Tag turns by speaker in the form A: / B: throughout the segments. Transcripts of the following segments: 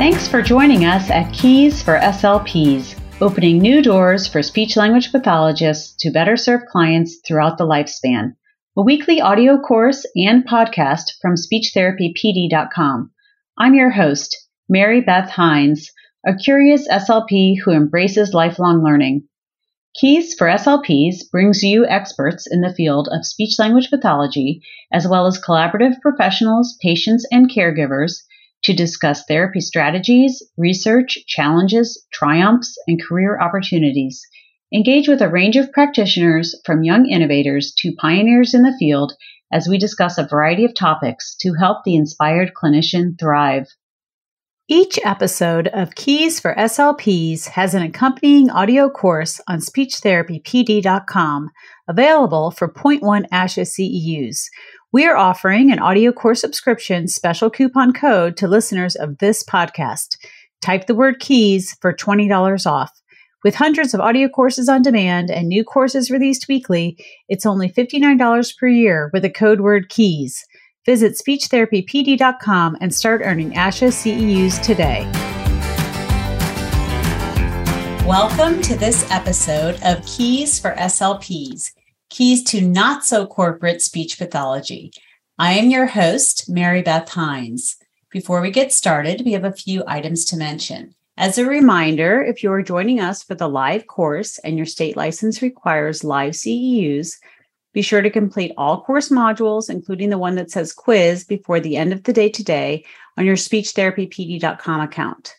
A: Thanks for joining us at Keys for SLPs, opening new doors for speech language pathologists to better serve clients throughout the lifespan. A weekly audio course and podcast from SpeechTherapyPD.com. I'm your host, Mary Beth Hines, a curious SLP who embraces lifelong learning. Keys for SLPs brings you experts in the field of speech language pathology, as well as collaborative professionals, patients, and caregivers to discuss therapy strategies, research, challenges, triumphs, and career opportunities. Engage with a range of practitioners from young innovators to pioneers in the field as we discuss a variety of topics to help the inspired clinician thrive.
B: Each episode of Keys for SLPs has an accompanying audio course on speechtherapypd.com available for 0.1 ASHA CEUs. We are offering an audio course subscription special coupon code to listeners of this podcast. Type the word keys for $20 off. With hundreds of audio courses on demand and new courses released weekly, it's only $59 per year with the code word keys. Visit speechtherapypd.com and start earning ASHA CEUs today. Welcome to this episode of Keys for SLPs Keys to Not So Corporate Speech Pathology. I am your host, Mary Beth Hines. Before we get started, we have a few items to mention. As a reminder, if you are joining us for the live course and your state license requires live CEUs, be sure to complete all course modules, including the one that says quiz, before the end of the day today on your speechtherapypd.com account.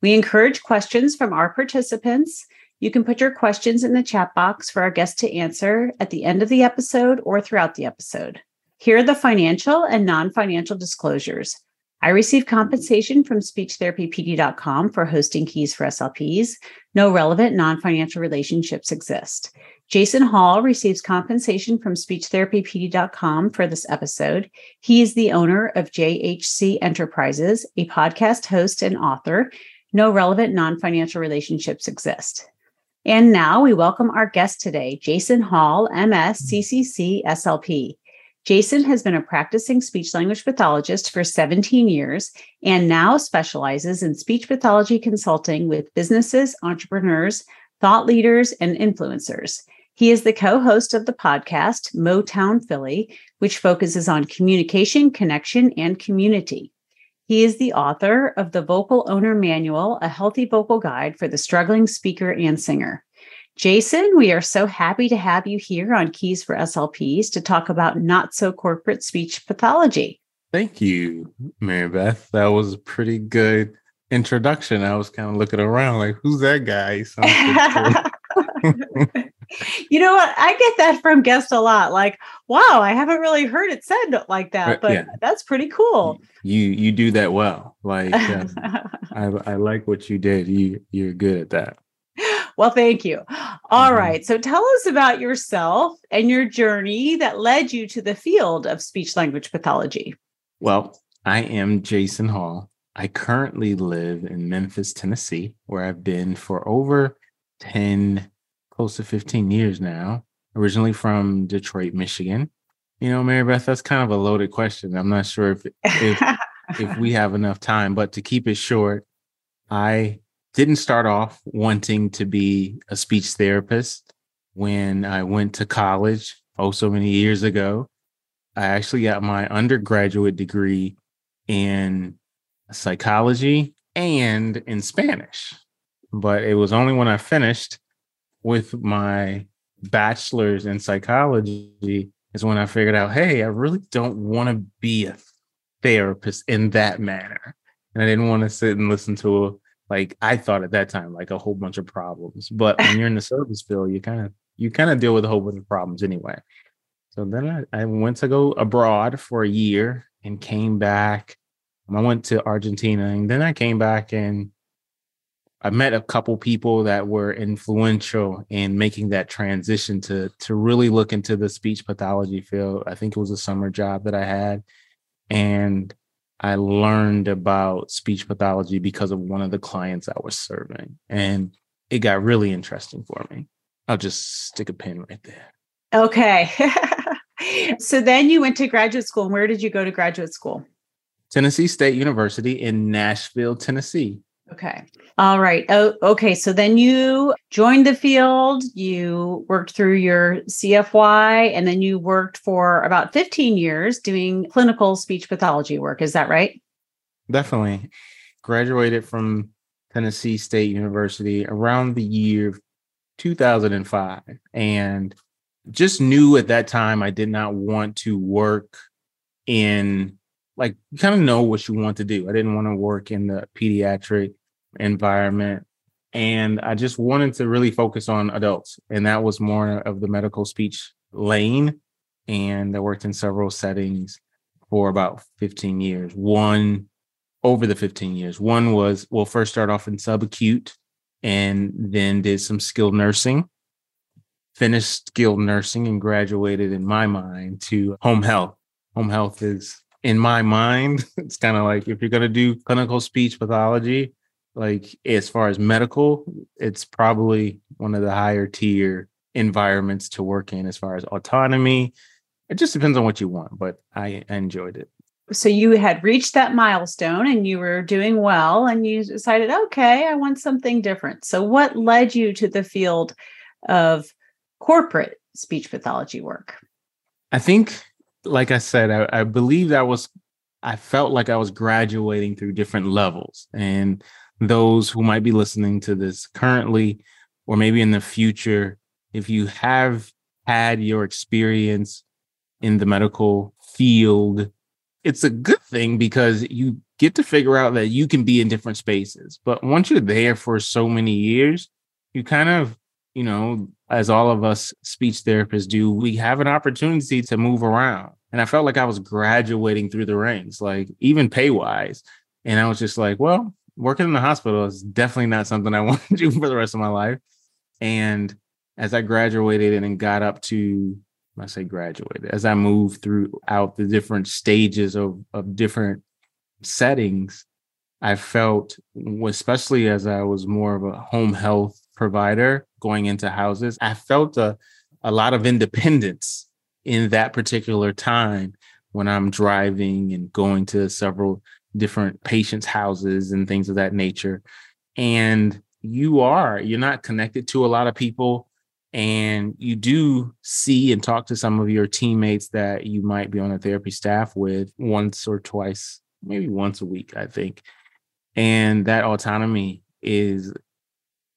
B: We encourage questions from our participants. You can put your questions in the chat box for our guest to answer at the end of the episode or throughout the episode. Here are the financial and non financial disclosures. I receive compensation from speechtherapypd.com for hosting keys for SLPs. No relevant non financial relationships exist. Jason Hall receives compensation from speechtherapypd.com for this episode. He is the owner of JHC Enterprises, a podcast host and author. No relevant non financial relationships exist. And now we welcome our guest today, Jason Hall, MS, mm. CCC, SLP. Jason has been a practicing speech language pathologist for 17 years and now specializes in speech pathology consulting with businesses, entrepreneurs, thought leaders, and influencers. He is the co host of the podcast, Motown Philly, which focuses on communication, connection, and community. He is the author of the Vocal Owner Manual, a healthy vocal guide for the struggling speaker and singer. Jason, we are so happy to have you here on Keys for SLPs to talk about not so corporate speech pathology.
C: Thank you, Mary Beth. That was a pretty good introduction. I was kind of looking around like, who's that guy?
B: you know what? I get that from guests a lot. Like, wow, I haven't really heard it said like that, but yeah. that's pretty cool.
C: You you do that well. Like, uh, I I like what you did. You you're good at that.
B: Well, thank you. All mm-hmm. right. So tell us about yourself and your journey that led you to the field of speech language pathology.
C: Well, I am Jason Hall. I currently live in Memphis, Tennessee, where I've been for over 10 close to 15 years now, originally from Detroit, Michigan. You know, Mary Beth, that's kind of a loaded question. I'm not sure if if, if we have enough time, but to keep it short, I didn't start off wanting to be a speech therapist when I went to college oh so many years ago. I actually got my undergraduate degree in psychology and in Spanish. But it was only when I finished with my bachelor's in psychology is when I figured out, hey, I really don't want to be a therapist in that manner. And I didn't want to sit and listen to a, like I thought at that time, like a whole bunch of problems. But when you're in the service field, you kind of you kind of deal with a whole bunch of problems anyway. So then I, I went to go abroad for a year and came back. I went to Argentina and then I came back and I met a couple people that were influential in making that transition to to really look into the speech pathology field. I think it was a summer job that I had, and I learned about speech pathology because of one of the clients I was serving, and it got really interesting for me. I'll just stick a pin right there.
B: Okay. so then you went to graduate school. And where did you go to graduate school?
C: Tennessee State University in Nashville, Tennessee.
B: Okay. All right. Oh, okay. So then you joined the field, you worked through your CFY, and then you worked for about 15 years doing clinical speech pathology work. Is that right?
C: Definitely. Graduated from Tennessee State University around the year 2005 and just knew at that time I did not want to work in like you kind of know what you want to do. I didn't want to work in the pediatric environment and I just wanted to really focus on adults and that was more of the medical speech lane and I worked in several settings for about 15 years. One over the 15 years. One was well first start off in subacute and then did some skilled nursing finished skilled nursing and graduated in my mind to home health. Home health is in my mind, it's kind of like if you're going to do clinical speech pathology, like as far as medical, it's probably one of the higher tier environments to work in as far as autonomy. It just depends on what you want, but I enjoyed it.
B: So you had reached that milestone and you were doing well and you decided, okay, I want something different. So what led you to the field of corporate speech pathology work?
C: I think, like I said, I, I believe that was, I felt like I was graduating through different levels. And those who might be listening to this currently, or maybe in the future, if you have had your experience in the medical field, it's a good thing because you get to figure out that you can be in different spaces. But once you're there for so many years, you kind of you know, as all of us speech therapists do, we have an opportunity to move around. And I felt like I was graduating through the ranks, like even pay wise. And I was just like, well, working in the hospital is definitely not something I want to do for the rest of my life. And as I graduated and got up to, I say graduated, as I moved throughout the different stages of, of different settings, I felt, especially as I was more of a home health provider going into houses, I felt a, a lot of independence in that particular time when I'm driving and going to several different patients' houses and things of that nature. And you are, you're not connected to a lot of people. And you do see and talk to some of your teammates that you might be on a therapy staff with once or twice, maybe once a week, I think. And that autonomy is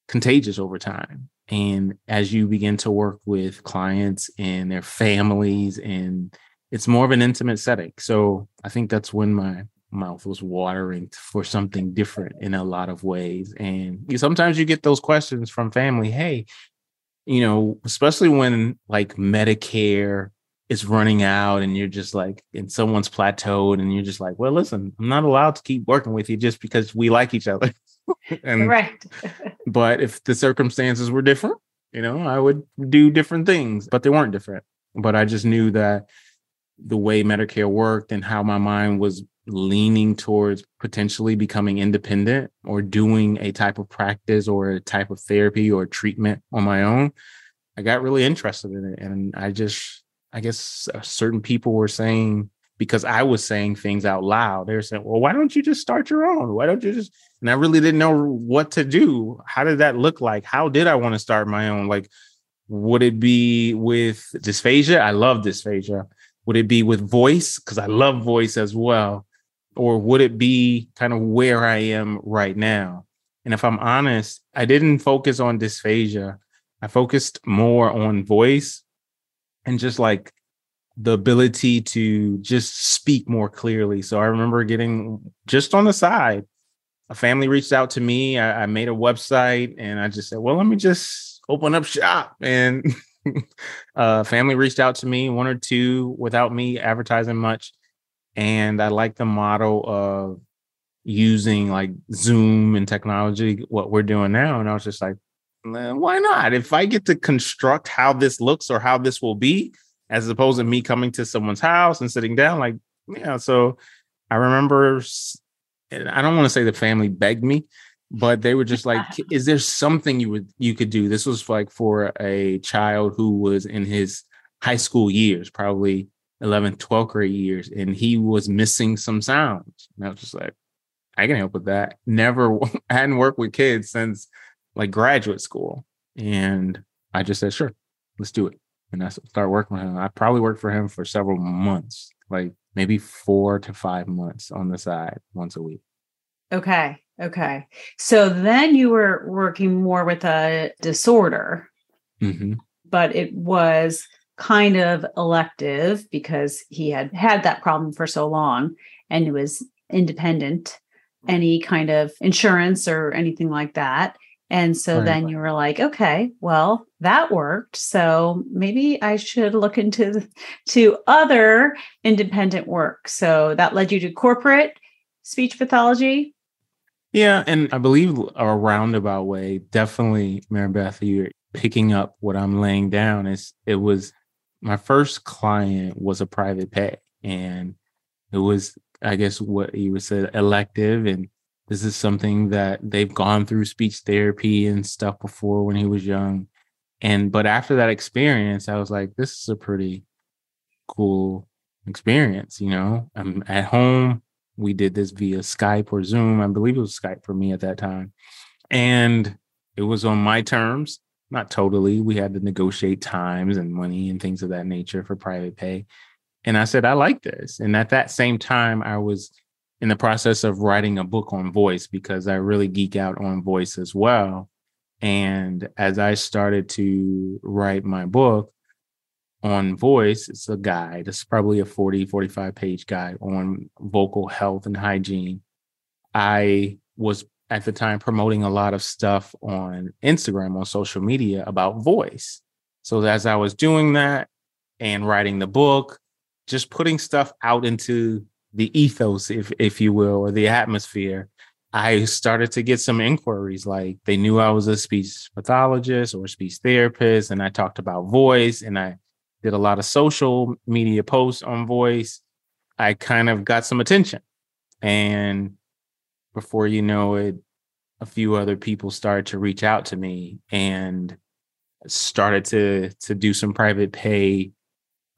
C: contagious over time. And as you begin to work with clients and their families, and it's more of an intimate setting. So I think that's when my mouth was watering for something different in a lot of ways. And you, sometimes you get those questions from family hey, you know, especially when like Medicare is running out and you're just like, and someone's plateaued and you're just like, well, listen, I'm not allowed to keep working with you just because we like each other.
B: and, right.
C: but if the circumstances were different, you know, I would do different things, but they weren't different. But I just knew that the way Medicare worked and how my mind was leaning towards potentially becoming independent or doing a type of practice or a type of therapy or treatment on my own, I got really interested in it. And I just, I guess uh, certain people were saying, because I was saying things out loud. They were saying, well, why don't you just start your own? Why don't you just? And I really didn't know what to do. How did that look like? How did I want to start my own? Like, would it be with dysphagia? I love dysphagia. Would it be with voice? Because I love voice as well. Or would it be kind of where I am right now? And if I'm honest, I didn't focus on dysphagia. I focused more on voice and just like the ability to just speak more clearly. So I remember getting just on the side, a family reached out to me. I, I made a website and I just said, well, let me just open up shop. And uh, family reached out to me, one or two, without me advertising much. And I like the model of using like Zoom and technology, what we're doing now. And I was just like, why not? If I get to construct how this looks or how this will be, as opposed to me coming to someone's house and sitting down. Like, yeah. So I remember, I don't want to say the family begged me, but they were just like, "Is there something you would you could do?" This was like for a child who was in his high school years, probably 11th, 12th grade years, and he was missing some sounds. And I was just like, I can help with that. Never I hadn't worked with kids since like graduate school. And I just said, sure, let's do it. And I started working with him. I probably worked for him for several months, like maybe four to five months on the side once a week.
B: Okay. Okay. So then you were working more with a disorder,
C: Mm-hmm.
B: but it was kind of elective because he had had that problem for so long and it was independent, hmm. any kind of insurance or anything like that. And so
C: Right.
B: then you were like, okay, well, that worked. So maybe I should look into to other independent work. So that led you to corporate speech pathology.
C: Yeah, and I believe a roundabout way, definitely, Mary Beth, you're picking up what I'm laying down. Is it was my first client was a private pay, and it was, I guess, what you would say elective, and this is something that they've gone through speech therapy and stuff before when he was young, and but after that experience, I was like, this is a pretty cool experience. You know, I'm at home we did this via Skype or Zoom. I believe it was Skype for me at that time. And it was on my terms, not totally. We had to negotiate times and money and things of that nature for private pay. And I said, I like this. And at that same time, I was in the process of writing a book on voice because I really geek out on voice as well. And as I started to write my book, on voice it's a guide it's probably a 40 45 page guide on vocal health and hygiene i was at the time promoting a lot of stuff on instagram on social media about voice. So as i was doing that and writing the book just putting stuff out into the ethos if if you will or the atmosphere i started to get some inquiries like they knew i was a speech pathologist or speech therapist and i talked about voice and i did a lot of social media posts on voice. I kind of got some attention and before you know it a few other people started to reach out to me and started to to do some private pay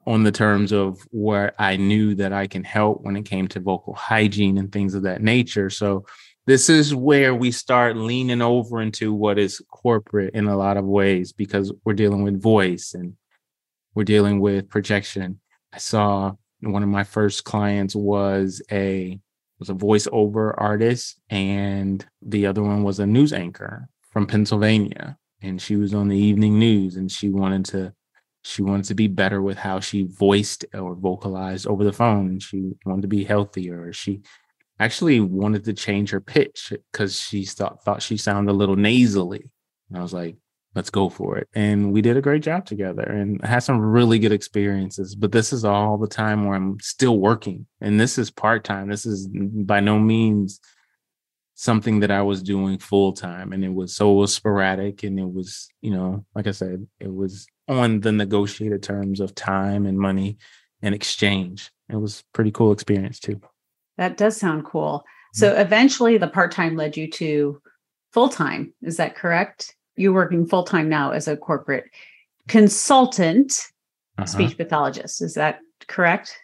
C: on the terms of where I knew that I can help when it came to vocal hygiene and things of that nature. So this is where we start leaning over into what is corporate in a lot of ways because we're dealing with voice and we're dealing with projection. I saw one of my first clients was a was a voiceover artist and the other one was a news anchor from Pennsylvania and she was on the evening news and she wanted to she wanted to be better with how she voiced or vocalized over the phone and she wanted to be healthier she actually wanted to change her pitch because she thought thought she sounded a little nasally. And i was like let's go for it. And we did a great job together and had some really good experiences but this is all the time where i'm still working. And this is part-time. This is by no means something that i was doing full-time. And it was so it was sporadic and it was you know like i said it was on the negotiated terms of time and money and exchange. It was pretty cool experience too.
B: That does sound cool. So mm-hmm. eventually the part-time led you to full-time. Is that correct? You're working full-time now as a corporate consultant
C: Uh-huh.
B: speech pathologist. Is that correct?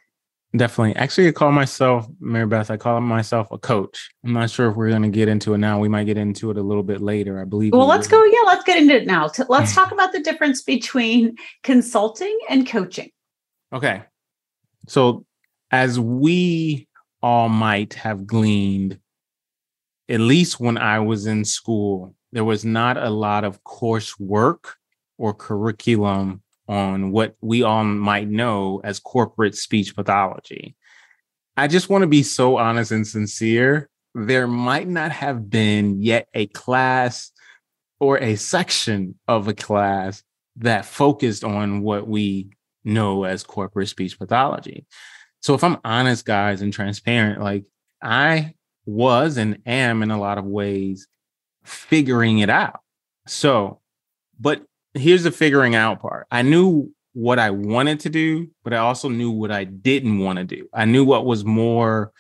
C: Definitely. Actually, I call myself, Mary Beth, I call myself a coach. I'm not sure if we're going to get into it now. We might get into it a little bit later. I believe.
B: Well,
C: we
B: let's
C: will.
B: go. Yeah, let's get into it now. Let's talk about the difference between consulting and coaching.
C: Okay. So, as we all might have gleaned, at least when I was in school, there was not a lot of coursework or curriculum on what we all might know as corporate speech pathology. I just want to be so honest and sincere. There might not have been yet a class or a section of a class that focused on what we know as corporate speech pathology. So if I'm honest, guys, and transparent, like I was and am in a lot of ways figuring it out. So, but here's the figuring out part. I knew what I wanted to do, but I also knew what I didn't want to do. I knew what was more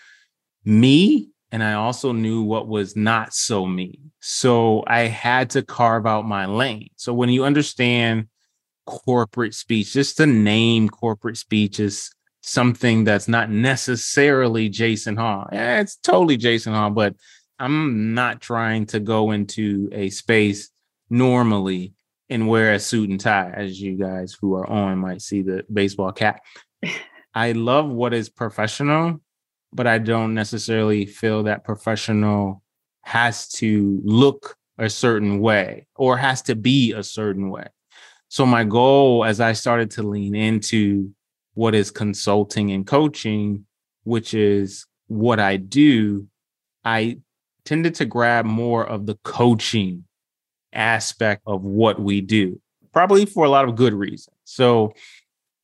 C: me, and I also knew what was not so me. So I had to carve out my lane. So when you understand corporate speech, just the name corporate speech is something that's not necessarily Jason Hall. Yeah, it's totally Jason Hall, but I'm not trying to go into a space normally and wear a suit and tie, as you guys who are on might see the baseball cap. I love what is professional, but I don't necessarily feel that professional has to look a certain way or has to be a certain way. So my goal as I started to lean into what is consulting and coaching, which is what I do, I tended to grab more of the coaching aspect of what we do, probably for a lot of good reasons. So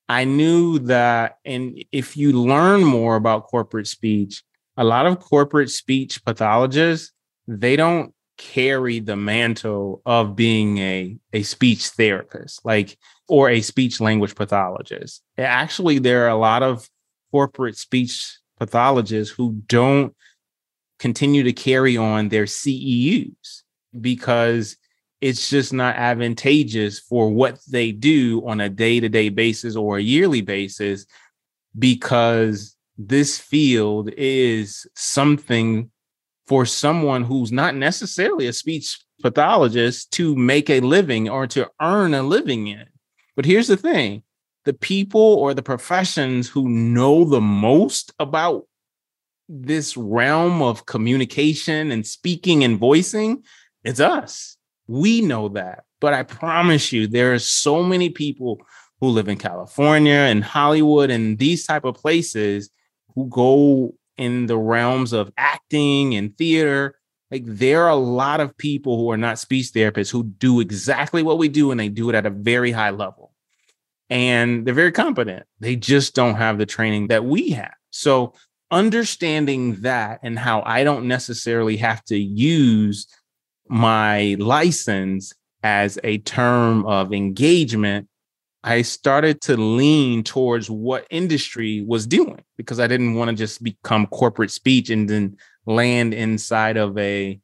C: I knew that, and if you learn more about corporate speech, a lot of corporate speech pathologists, they don't carry the mantle of being a, a speech therapist, like, or a speech language pathologist. Actually, there are a lot of corporate speech pathologists who don't continue to carry on their CEUs because it's just not advantageous for what they do on a day to day basis or a yearly basis because this field is something for someone who's not necessarily a speech pathologist to make a living or to earn a living in. But here's the thing the people or the professions who know the most about this realm of communication and speaking and voicing, it's us. We know that. But I promise you, there are so many people who live in California and Hollywood and these type of places who go in the realms of acting and theater like there are a lot of people who are not speech therapists who do exactly what we do and they do it at a very high level and they're very competent they just don't have the training that we have so understanding that and how i don't necessarily have to use my license as a term of engagement I started to lean towards what industry was doing because I didn't want to just become corporate speech and then land inside of a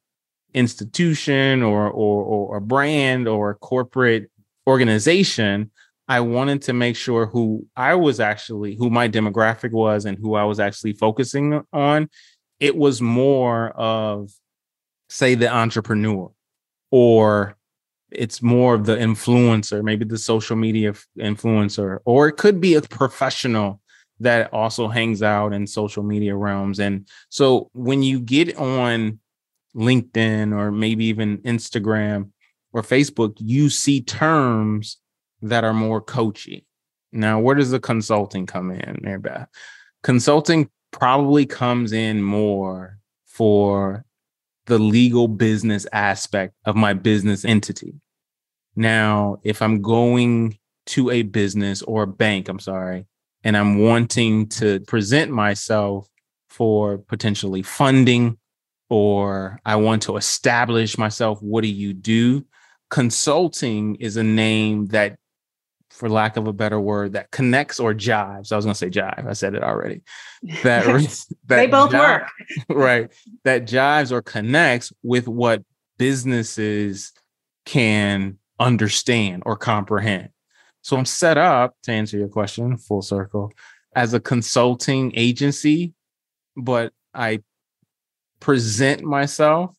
C: institution or or, or a brand or a corporate organization. I wanted to make sure who I was actually who my demographic was and who I was actually focusing on. It was more of say the entrepreneur or it's more of the influencer, maybe the social media influencer, or it could be a professional that also hangs out in social media realms. And so when you get on LinkedIn or maybe even Instagram or Facebook, you see terms that are more coachy. Now, where does the consulting come in, Mary Beth? Consulting probably comes in more for the legal business aspect of my business entity. Now, if I'm going to a business or a bank, I'm sorry, and I'm wanting to present myself for potentially funding or I want to establish myself, what do you do? Consulting is a name that for lack of a better word, that connects or jives. I was going to say jive. I said it already.
B: That, that they both jive, work.
C: right. That jives or connects with what businesses can understand or comprehend. So I'm set up to answer your question full circle as a consulting agency, but I present myself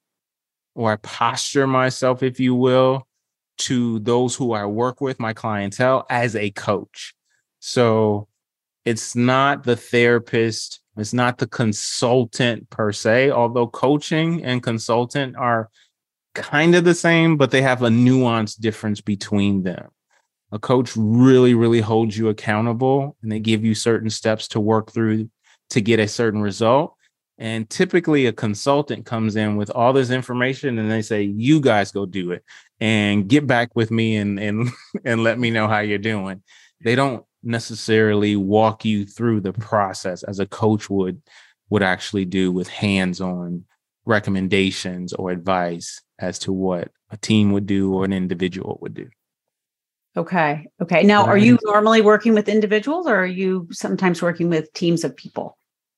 C: or I posture myself, if you will, to those who I work with, my clientele, as a coach. So it's not the therapist, it's not the consultant per se, although coaching and consultant are kind of the same, but they have a nuanced difference between them. A coach really, really holds you accountable and they give you certain steps to work through to get a certain result. And typically, a consultant comes in with all this information and they say, You guys go do it and get back with me and and and let me know how you're doing. They don't necessarily walk you through the process as a coach would would actually do with hands-on recommendations or advice as to what a team would do or an individual would do.
B: Okay. Okay. Now, are you normally working with individuals or are you sometimes working with teams of people?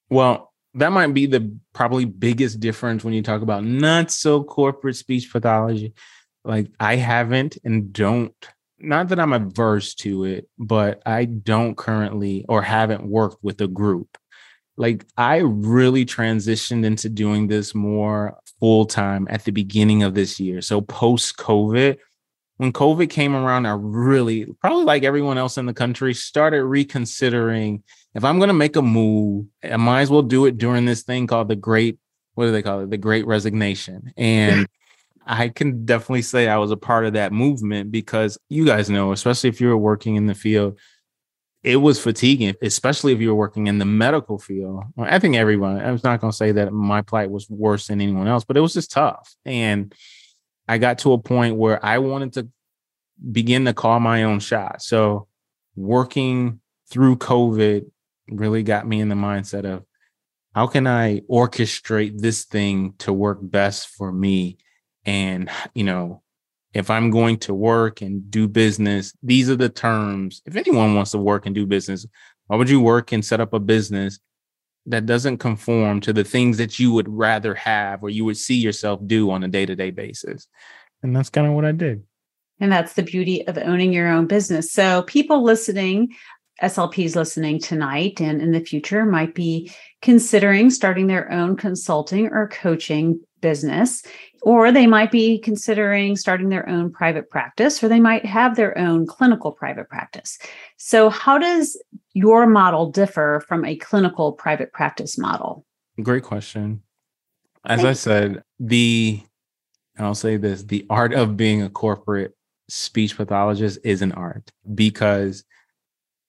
C: Well, that might be the probably biggest difference when you talk about not so corporate speech pathology like I haven't and don't not that I'm averse to it, but I don't currently or haven't worked with a group. Like I really transitioned into doing this more full time at the beginning of this year. So post COVID, when COVID came around, I really, probably like everyone else in the country, started reconsidering if I'm going to make a move, I might as well do it during this thing called the Great, what do they call it? The Great Resignation. And I can definitely say I was a part of that movement because you guys know, especially if you were working in the field, it was fatiguing, especially if you were working in the medical field. I think everyone, I was not going to say that my plight was worse than anyone else, but it was just tough. And I got to a point where I wanted to begin to call my own shot. So working through COVID really got me in the mindset of how can I orchestrate this thing to work best for me? And, you know, if I'm going to work and do business, these are the terms. If anyone wants to work and do business, why would you work and set up a business that doesn't conform to the things that you would rather have or you would see yourself do on a day to day basis? And that's kind of what I did.
B: And that's the beauty of owning your own business. So, people listening, SLPs listening tonight and in the future might be considering starting their own consulting or coaching business, or they might be considering starting their own private practice, or they might have their own clinical private practice. So, how does your model differ from a clinical private practice model?
C: Great question. As I said, the and I'll say this the art of being a corporate speech pathologist is an art because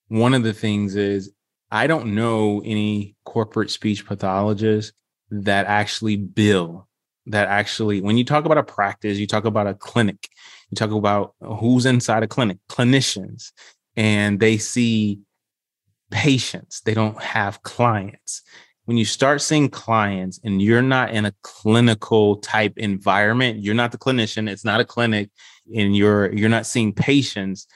C: one of the things is I don't know any corporate speech pathologists that actually bill that actually when you talk about a practice you talk about a clinic. You talk about who's inside a clinic clinicians and they see patients. They don't have clients. When you start seeing clients and you're not in a clinical type environment you're not the clinician it's not a clinic and you're you're not seeing patients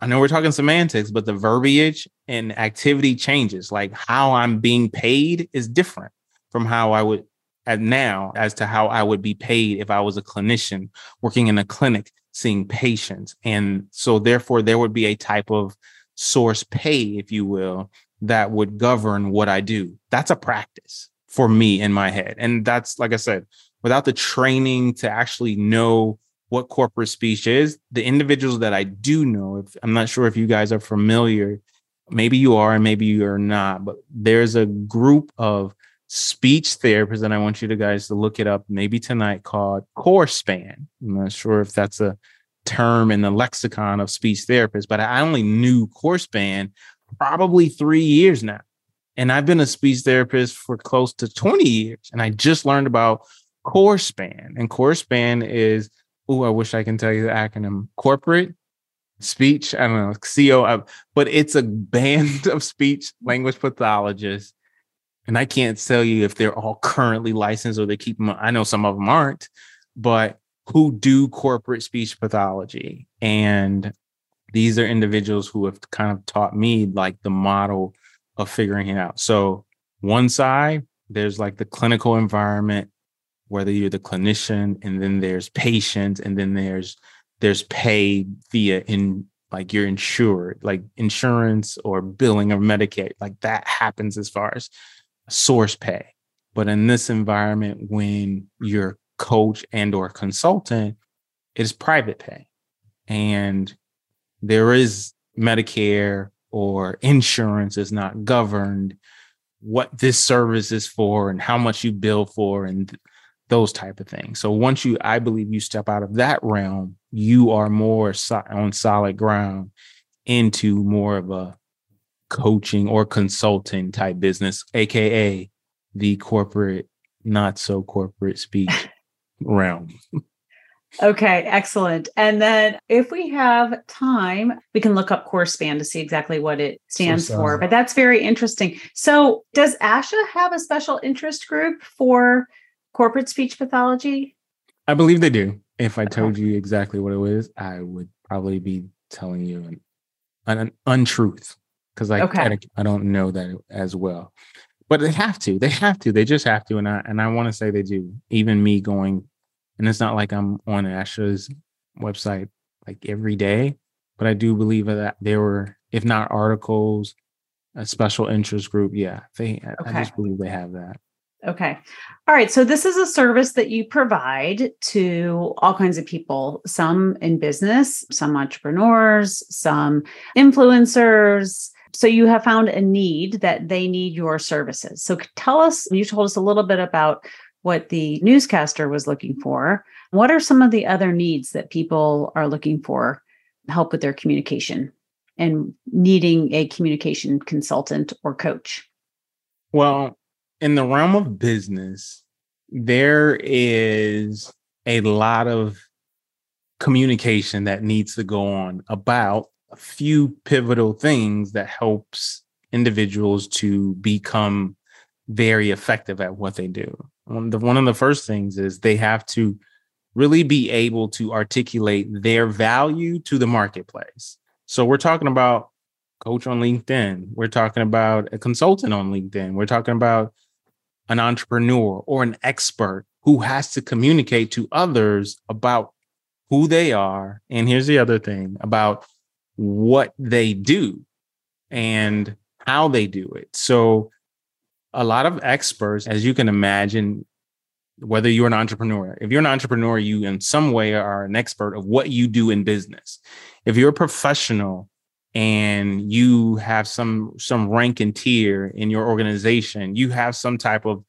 C: i know we're talking semantics but the verbiage and activity changes. Like how i'm being paid is different from how i would at now as to how I would be paid if I was a clinician working in a clinic seeing patients. And so therefore there would be a type of source pay, if you will, that would govern what I do. That's a practice for me in my head. And that's like I said, without the training to actually know what corporate speech is, the individuals that I do know, if I'm not sure if you guys are familiar, maybe you are and maybe you're not, but there's a group of speech therapist, and I want you to guys to look it up maybe tonight called CORSPAN. I'm not sure if that's a term in the lexicon of speech therapists, but I only knew CORSPAN probably three years now. And I've been a speech therapist for close to 20 years. And I just learned about CORSPAN. And CORSPAN is, oh, I wish I can tell you the acronym corporate speech. I don't know, CO, but it's a band of speech language pathologists and I can't tell you if they're all currently licensed or they keep them. I know some of them aren't, but who do corporate speech pathology. And these are individuals who have kind of taught me like the model of figuring it out. So, one side, there's like the clinical environment, whether you're the clinician, and then there's patients, and then there's there's pay via in like you're insured, like insurance or billing of Medicaid, like that happens as far as source pay. But in this environment, when you're coach and or consultant, it is private pay. And there is Medicare or insurance is not governed what this service is for and how much you bill for and those type of things. So once you, I believe you step out of that realm, you are more so, on solid ground into more of a coaching or consulting type business, aka the corporate, not so corporate speech realm.
B: Okay, excellent. And then if we have time, we can look up CORSPAN to see exactly what it stands so for. But that's very interesting. So, does ASHA have a special interest group for corporate speech pathology?
C: I believe they do. If I told you exactly what it is, I would probably be telling you an, an untruth because I, okay. I, I don't know that as well. But they have to. They have to. They just have to. And I and I want to say they do. Even me going, and it's not like I'm on ASHA's website like every day, but I do believe that there were, if not articles, a special interest group. Yeah, they. Okay. I just believe they have that.
B: Okay. All right. So this is a service that you provide to all kinds of people, some in business, some entrepreneurs, some influencers. So you have found a need that they need your services. So tell us, you told us a little bit about what the newscaster was looking for. What are some of the other needs that people are looking for help with their communication and needing a communication consultant or coach?
C: Well, in the realm of business, there is a lot of communication that needs to go on about a few pivotal things that helps individuals to become very effective at what they do. One of the, one of the first things is they have to really be able to articulate their value to the marketplace. So we're talking about coach on LinkedIn. We're talking about a consultant on LinkedIn. We're talking about an entrepreneur or an expert who has to communicate to others about who they are. And here's the other thing about what they do and how they do it. So, a lot of experts, as you can imagine, whether you're an entrepreneur, if you're an entrepreneur, you in some way are an expert of what you do in business. If you're a professional, and you have some some rank and tier in your organization you have some type of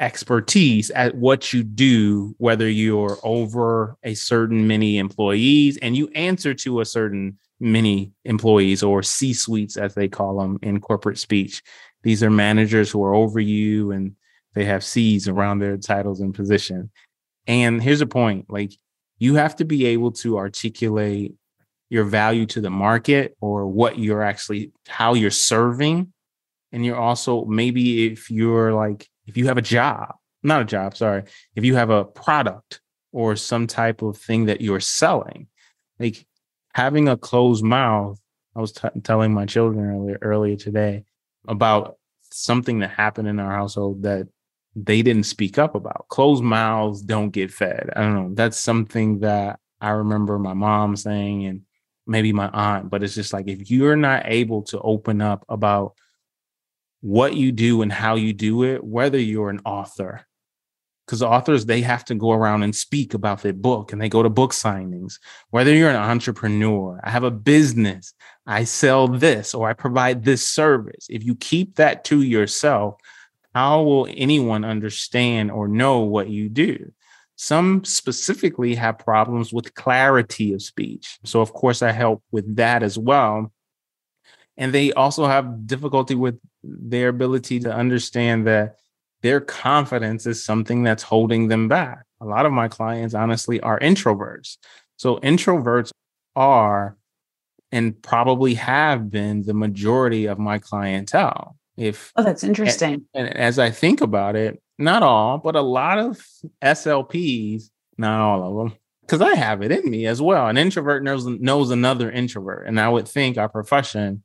C: expertise at what you do whether you're over a certain many employees and you answer to a certain many employees or c suites as they call them in corporate speech. These are managers who are over you and they have c's around their titles and position. And here's a point like you have to be able to articulate your value to the market or what you're actually how you're serving. And you're also maybe if you're like if you have a job not a job sorry if you have a product or some type of thing that you're selling like having a closed mouth i was t- telling my children earlier earlier today about something that happened in our household that they didn't speak up about. Closed mouths don't get fed. I don't know. That's something that i remember my mom saying and maybe my aunt, but it's just like if you're not able to open up about what you do and how you do it, whether you're an author, because authors they have to go around and speak about their book and they go to book signings whether you're an entrepreneur i have a business i sell this or i provide this service if you keep that to yourself how will anyone understand or know what you do some specifically have problems with clarity of speech. So, of course, I help with that as well. And they also have difficulty with their ability to understand that their confidence is something that's holding them back. A lot of my clients, honestly, are introverts. So, introverts are and probably have been the majority of my clientele. If
B: oh, that's interesting.
C: And, and as I think about it, not all, but a lot of SLPs, not all of them, because I have it in me as well. An introvert knows knows another introvert, and I would think our profession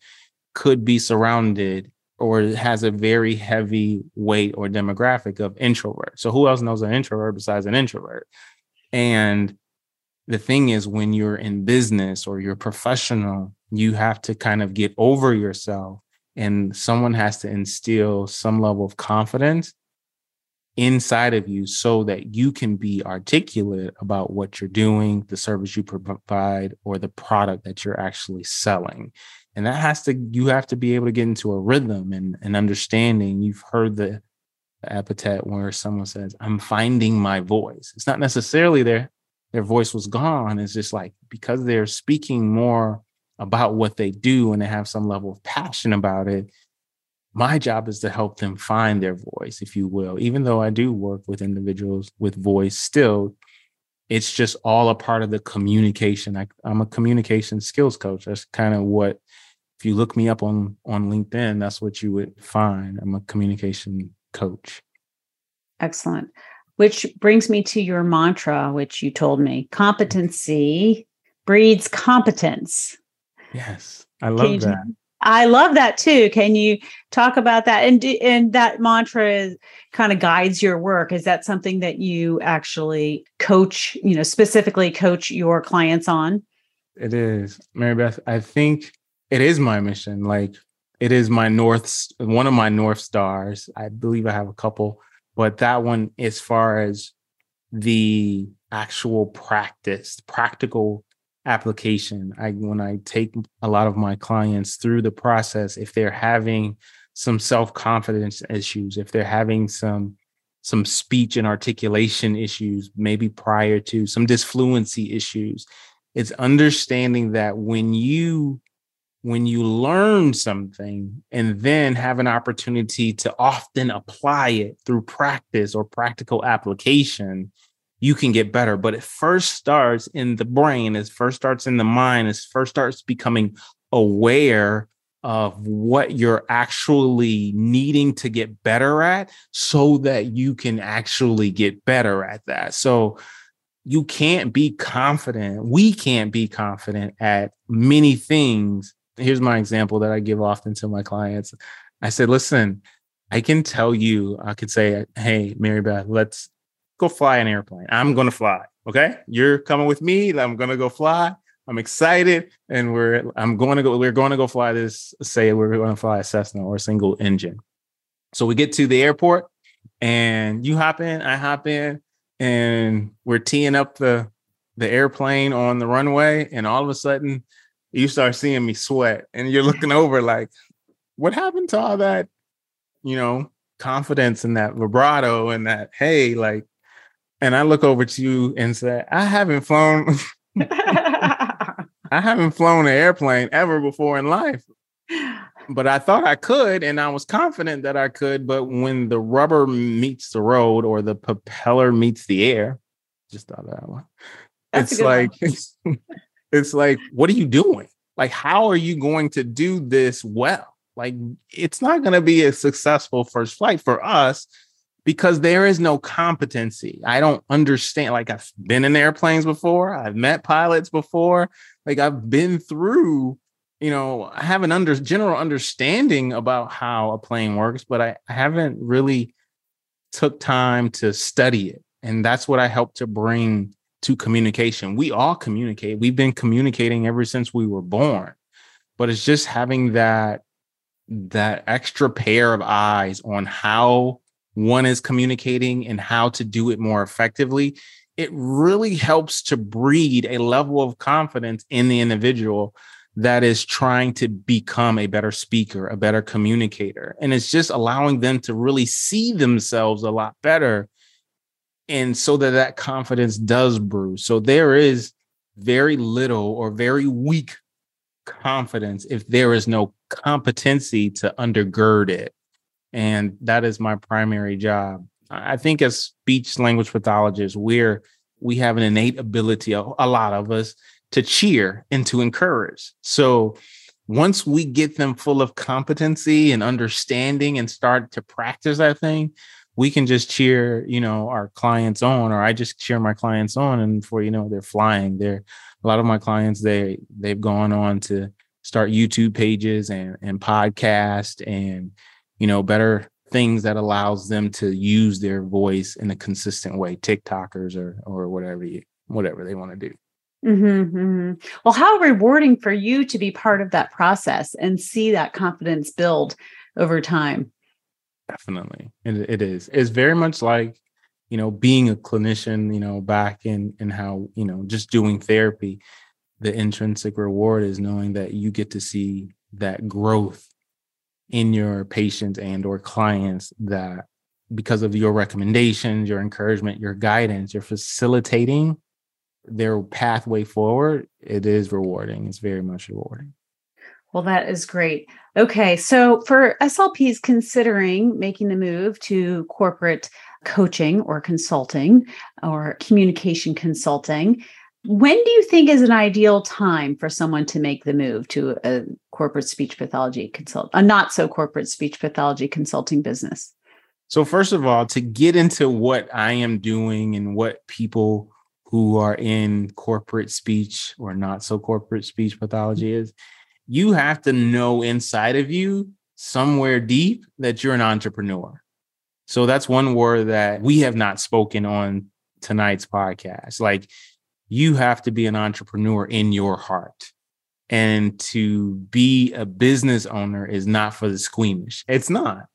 C: could be surrounded or has a very heavy weight or demographic of introvert. So who else knows an introvert besides an introvert? And the thing is, when you're in business or you're professional, you have to kind of get over yourself, and someone has to instill some level of confidence inside of you so that you can be articulate about what you're doing, the service you provide, or the product that you're actually selling. And that has to, you have to be able to get into a rhythm and, and understanding. You've heard the, the epithet where someone says, I'm finding my voice. It's not necessarily their, their voice was gone. It's just like because they're speaking more about what they do and they have some level of passion about it, my job is to help them find their voice, if you will. Even though I do work with individuals with voice, still, it's just all a part of the communication. I, am a communication skills coach. That's kind of what, if you look me up on on LinkedIn, that's what you would find. I'm a communication coach.
B: Excellent. Which brings me to your mantra, which you told me: competency breeds competence.
C: Yes, I love that.
B: I love that too. Can you talk about that? And and that mantra is, kind of guides your work. Is that something that you actually coach? You know, specifically coach your clients on?
C: It is. Mary Beth, I think it is my mission. Like it is my north one of my north stars. I believe I have a couple, but that one as far as the actual practice, practical application. I when I take a lot of my clients through the process, if they're having some self-confidence issues, if they're having some some speech and articulation issues, maybe prior to some disfluency issues, it's understanding that when you when you learn something and then have an opportunity to often apply it through practice or practical application, you can get better. But it first starts in the brain, it first starts in the mind, it first starts becoming aware of what you're actually needing to get better at so that you can actually get better at that. So you can't be confident. We can't be confident at many things. Here's my example that I give often to my clients. I said, listen, I can tell you, I could say, hey, Mary Beth, let's go fly an airplane. I'm going to fly. Okay. You're coming with me. I'm going to go fly. I'm excited. And we're, I'm going to go, we're going to go fly this, say we're going to fly a Cessna or a single engine. So we get to the airport and you hop in, I hop in, and we're teeing up the, the airplane on the runway. And all of a sudden you start seeing me sweat and you're looking over like, what happened to all that, you know, confidence and that vibrato and that, hey, like, and I look over to you and say, I haven't flown. I haven't flown an airplane ever before in life. But I thought I could, and I was confident that I could. But when the rubber meets the road or the propeller meets the air, just thought that one. That's it's like. it's like, what are you doing? Like, how are you going to do this well? Like, it's not going to be a successful first flight for us because there is no competency. I don't understand. Like I've been in airplanes before, I've met pilots before, like I've been through, you know, I have an under general understanding about how a plane works, but I, I haven't really took time to study it. And that's what I help to bring to communication. We all communicate. We've been communicating ever since we were born. But it's just having that that extra pair of eyes on how one is communicating and how to do it more effectively, it really helps to breed a level of confidence in the individual that is trying to become a better speaker, a better communicator. And it's just allowing them to really see themselves a lot better. And so that that confidence does brew. So there is very little or very weak confidence if there is no competency to undergird it. And that is my primary job. I think as speech language pathologists, we're we have an innate ability, a, a lot of us, to cheer and to encourage. So once we get them full of competency and understanding and start to practice that thing, we can just cheer, you know, our clients on, or I just cheer my clients on, and for you know, they're flying. They're a lot of my clients, they they've gone on to start YouTube pages and and podcast and you know, better things that allows them to use their voice in a consistent way, TikTokers or or whatever you whatever they want to do.
B: Mm-hmm, mm-hmm. Well, how rewarding for you to be part of that process and see that confidence build over time.
C: Definitely, it, it is. It's very much like you know being a clinician. You know, back in in how you know just doing therapy. The intrinsic reward is knowing that you get to see that growth in your patients and or clients that because of your recommendations your encouragement your guidance you're facilitating their pathway forward it is rewarding it's very much rewarding
B: well that is great okay so for slps considering making the move to corporate coaching or consulting or communication consulting when do you think is an ideal time for someone to make the move to a corporate speech pathology consult, a not so corporate speech pathology consulting business?
C: So, first of all, to get into what I am doing and what people who are in corporate speech or not so corporate speech pathology is, you have to know inside of you somewhere deep that you're an entrepreneur. So, that's one word that we have not spoken on tonight's podcast. Like, you have to be an entrepreneur in your heart. And to be a business owner is not for the squeamish. It's not.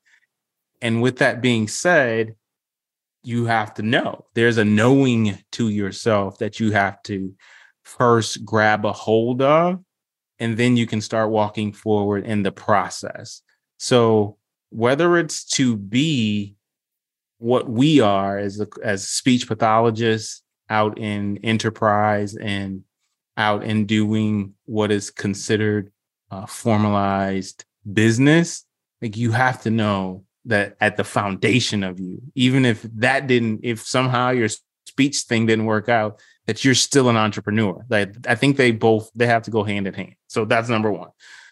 C: And with that being said, you have to know there's a knowing to yourself that you have to first grab a hold of, and then you can start walking forward in the process. So, whether it's to be what we are as a, as speech pathologists out in enterprise and out in doing what is considered uh, formalized business, like you have to know that at the foundation of you, even if that didn't, if somehow your speech thing didn't work out, that you're still an entrepreneur. Like I think they both they have to go hand in hand. So that's number one.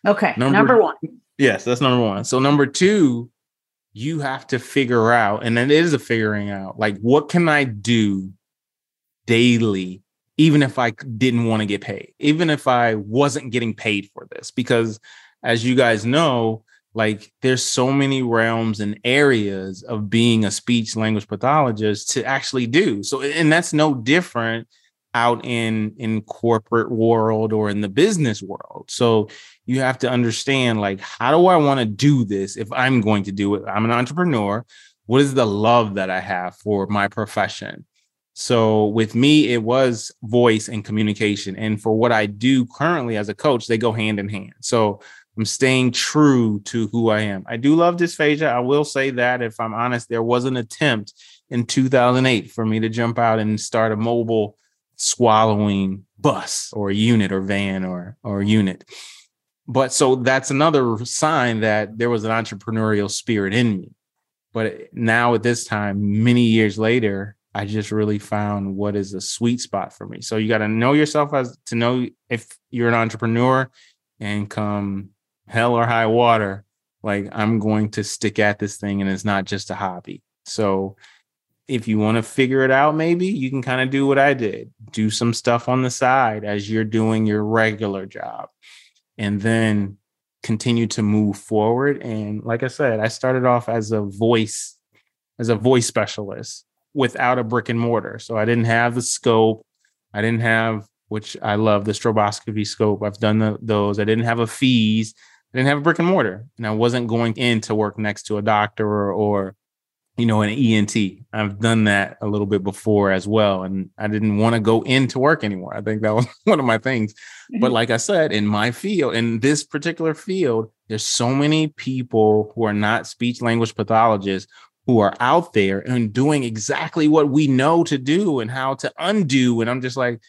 B: Okay. Number, number one.
C: Yes, that's number one. So number two, you have to figure out, and it is a figuring out, like what can I do daily, even if I didn't want to get paid, even if I wasn't getting paid for this, because as you guys know, like there's so many realms and areas of being a speech language pathologist to actually do so and that's no different out in in corporate world or in the business world. So you have to understand like how do i want to do this if i'm going to do it? I'm an entrepreneur. What is the love that i have for my profession? So with me it was voice and communication. And for what i do currently as a coach they go hand in hand. So I'm staying true to who I am. I do love dysphagia. I will say that if I'm honest, there was an attempt in 2008 for me to jump out and start a mobile swallowing bus or unit or van or or unit. But so that's another sign that there was an entrepreneurial spirit in me. But now at this time, many years later, I just really found what is a sweet spot for me. So you got to know yourself as to know if you're an entrepreneur and come hell or high water, like I'm going to stick at this thing and it's not just a hobby. So if you want to figure it out, maybe you can kind of do what I did do some stuff on the side as you're doing your regular job and then continue to move forward. And like I said, I started off as a voice, as a voice specialist without a brick and mortar. So I didn't have the scope. I didn't have, which I love the stroboscopy scope. I've done the, those. I didn't have a FEES. I didn't have a brick and mortar, and I wasn't going in to work next to a doctor or, or you know, an ENT. I've done that a little bit before as well. And I didn't want to go into work anymore. I think that was one of my things. But like I said, in my field, in this particular field, there's so many people who are not speech language pathologists who are out there and doing exactly what we know to do and how to undo. And I'm just like,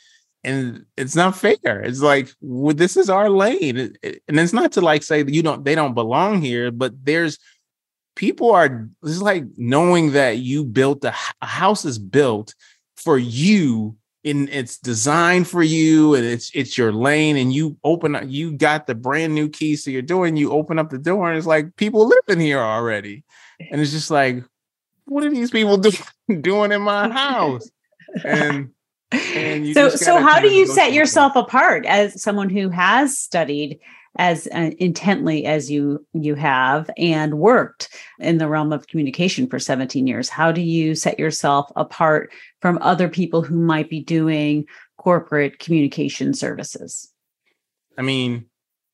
C: and it's not fair. It's like well, this is our lane, and it's not to like say that you don't they don't belong here, but there's people are it's like knowing that you built a, a house is built for you and it's designed for you and it's it's your lane and you open up you got the brand new keys so you're doing you open up the door and it's like people living here already. And it's just like what are these people do, doing in my house? And
B: so so how do you set yourself apart as someone who has studied as uh, intently as you you have and worked in the realm of communication for 17 years. How do you set yourself apart from other people who might be doing corporate communication services?
C: I mean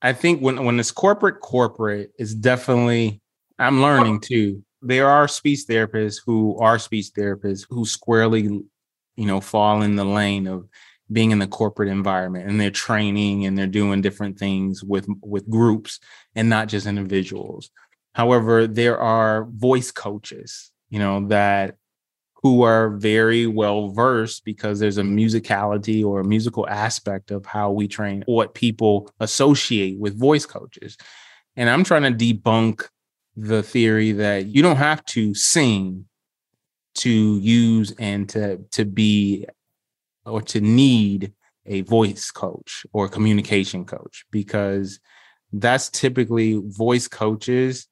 C: i think when when it's corporate corporate is definitely i'm learning too. There are speech therapists who are speech therapists who squarely you know, fall in the lane of being in the corporate environment and they're training and they're doing different things with with groups and not just individuals. However, there are voice coaches, you know, that who are very well versed because there's a musicality or a musical aspect of how we train what people associate with voice coaches. And I'm trying to debunk the theory that you don't have to sing to use and to to be or to need a voice coach or communication coach because that's typically voice coaches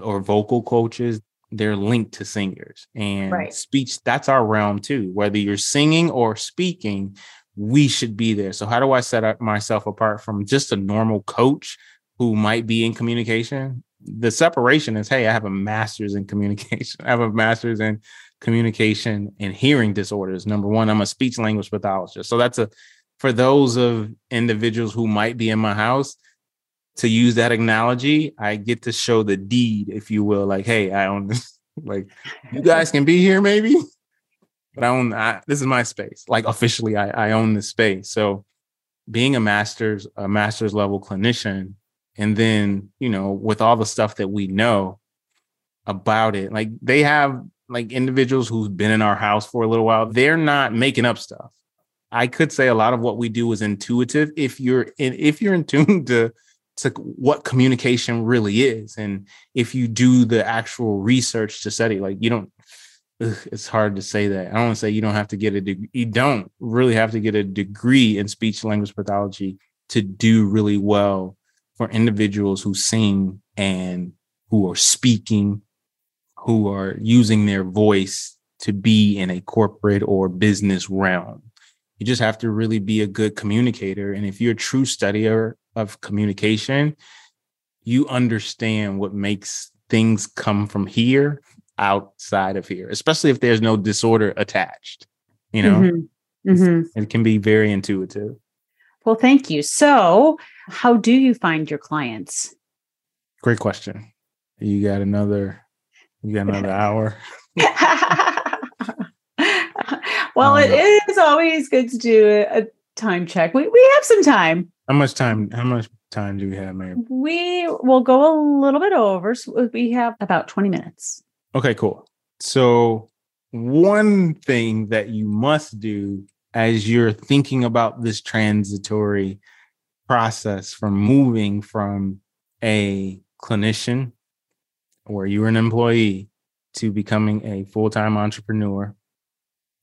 C: or vocal coaches they're linked to singers and right. speech that's our realm too whether you're singing or speaking we should be there so how do i set up myself apart from just a normal coach who might be in communication the separation is hey, I have a master's in communication. I have a master's in communication and hearing disorders. Number one, I'm a speech language pathologist. So that's a for those of individuals who might be in my house, to use that analogy, I get to show the deed, if you will, like, hey, I own this. like, you guys can be here, maybe, but I own. I, this is my space. Like, officially, I, I own this space. So, being a master's, a master's level clinician, and then you know, with all the stuff that we know about it, like they have like individuals who've been in our house for a little while. They're not making up stuff. I could say a lot of what we do is intuitive if you're in, if you're in tune to to what communication really is and if you do the actual research to study like you don't ugh, it's hard to say that i don't want to say you don't have to get a degree you don't really have to get a degree in speech language pathology to do really well for individuals who sing and who are speaking who are using their voice to be in a corporate or business realm you just have to really be a good communicator and if you're a true studier of communication, you understand what makes things come from here outside of here, especially if there's no disorder attached. You know, mm-hmm. Mm-hmm. it can be very intuitive.
B: Well, thank you. So, how do you find your clients?
C: Great question. You got another you got another hour.
B: well, um, it is always good to do a time check. We we have some time.
C: How much time? How much time do we have, Mary?
B: We will go a little bit over. So we have about 20 minutes.
C: Okay, cool. So, one thing that you must do as you're thinking about this transitory process from moving from a clinician where you're an employee to becoming a full-time entrepreneur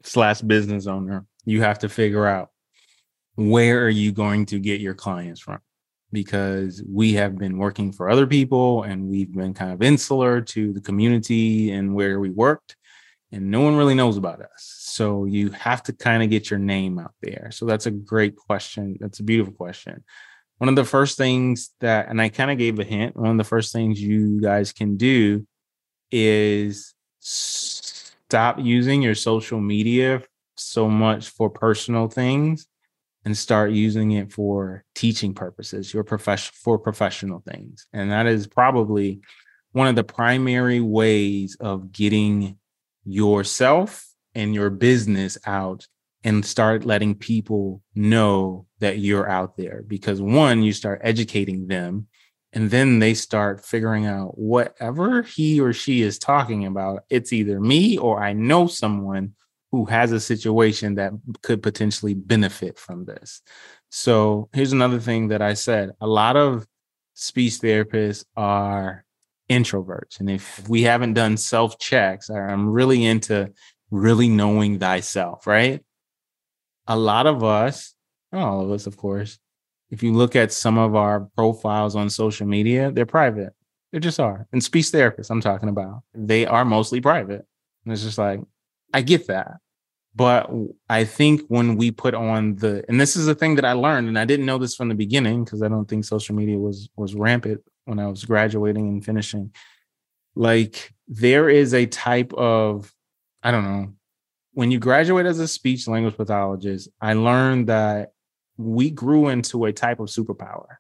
C: slash business owner, you have to figure out where are you going to get your clients from? Because we have been working for other people and we've been kind of insular to the community and where we worked, and no one really knows about us. So you have to kind of get your name out there. So that's a great question. That's a beautiful question. One of the first things that, and I kind of gave a hint, one of the first things you guys can do is stop using your social media so much for personal things and start using it for teaching purposes, your profession for professional things. And that is probably one of the primary ways of getting yourself and your business out and start letting people know that you're out there because one you start educating them and then they start figuring out whatever he or she is talking about it's either me or I know someone who has a situation that could potentially benefit from this. So here's another thing that I said a lot of speech therapists are introverts. And if we haven't done self checks, I'm really into really knowing thyself, right? A lot of us, not all of us, of course, if you look at some of our profiles on social media, they're private. They just are. And speech therapists, I'm talking about, they are mostly private. And it's just like, I get that. But I think when we put on the, and this is a thing that I learned, and I didn't know this from the beginning because I don't think social media was was rampant when I was graduating and finishing. Like there is a type of, I don't know, when you graduate as a speech language pathologist, I learned that we grew into a type of superpower.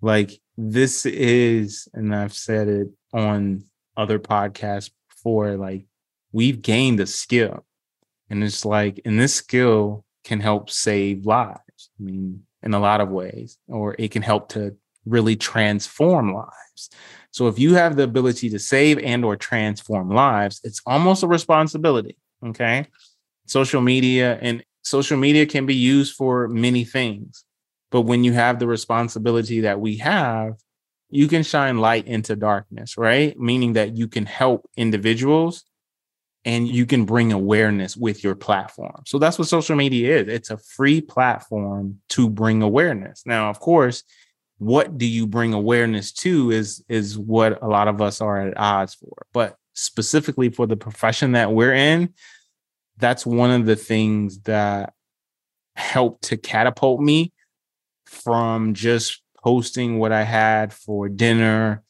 C: Like this is, and I've said it on other podcasts before, like we've gained a skill. And it's like, and this skill can help save lives. I mean, in a lot of ways, or it can help to really transform lives. So if you have the ability to save and or transform lives, it's almost a responsibility. Okay. Social media and social media can be used for many things. But when you have the responsibility that we have, you can shine light into darkness, right? Meaning that you can help individuals and you can bring awareness with your platform. So that's what social media is. It's a free platform to bring awareness. Now, of course, what do you bring awareness to is is what a lot of us are at odds for. But specifically for the profession that we're in, that's one of the things that helped to catapult me from just posting what I had for dinner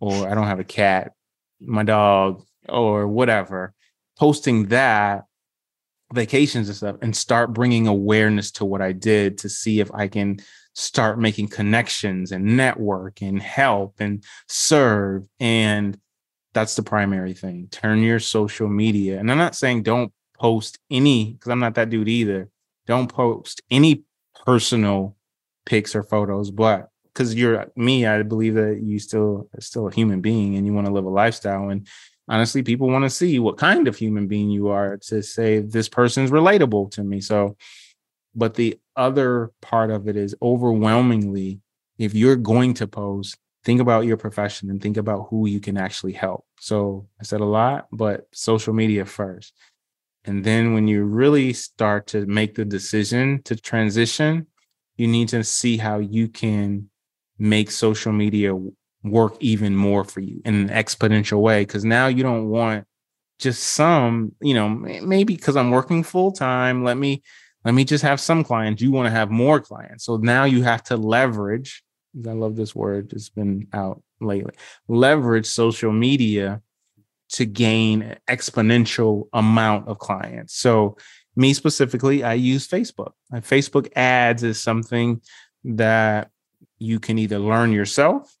C: or I don't have a cat, my dog, or whatever, posting that vacations and stuff and start bringing awareness to what I did to see if I can start making connections and network and help and serve. And that's the primary thing. Turn your social media. And I'm not saying don't post any, because I'm not that dude either. Don't post any personal pics or photos, but because you're me, I believe that you still still a human being and you want to live a lifestyle. And honestly, people want to see what kind of human being you are to say this person's relatable to me. So, but the other part of it is overwhelmingly, if you're going to post, think about your profession and think about who you can actually help. So I said a lot, but social media first. And then when you really start to make the decision to transition, you need to see how you can make social media work even more for you in an exponential way. Cause now you don't want just some, you know, maybe because I'm working full time, let me let me just have some clients. You want to have more clients. So now you have to leverage. I love this word, it's been out lately. Leverage social media to gain exponential amount of clients. So me specifically, I use Facebook. And Facebook ads is something that you can either learn yourself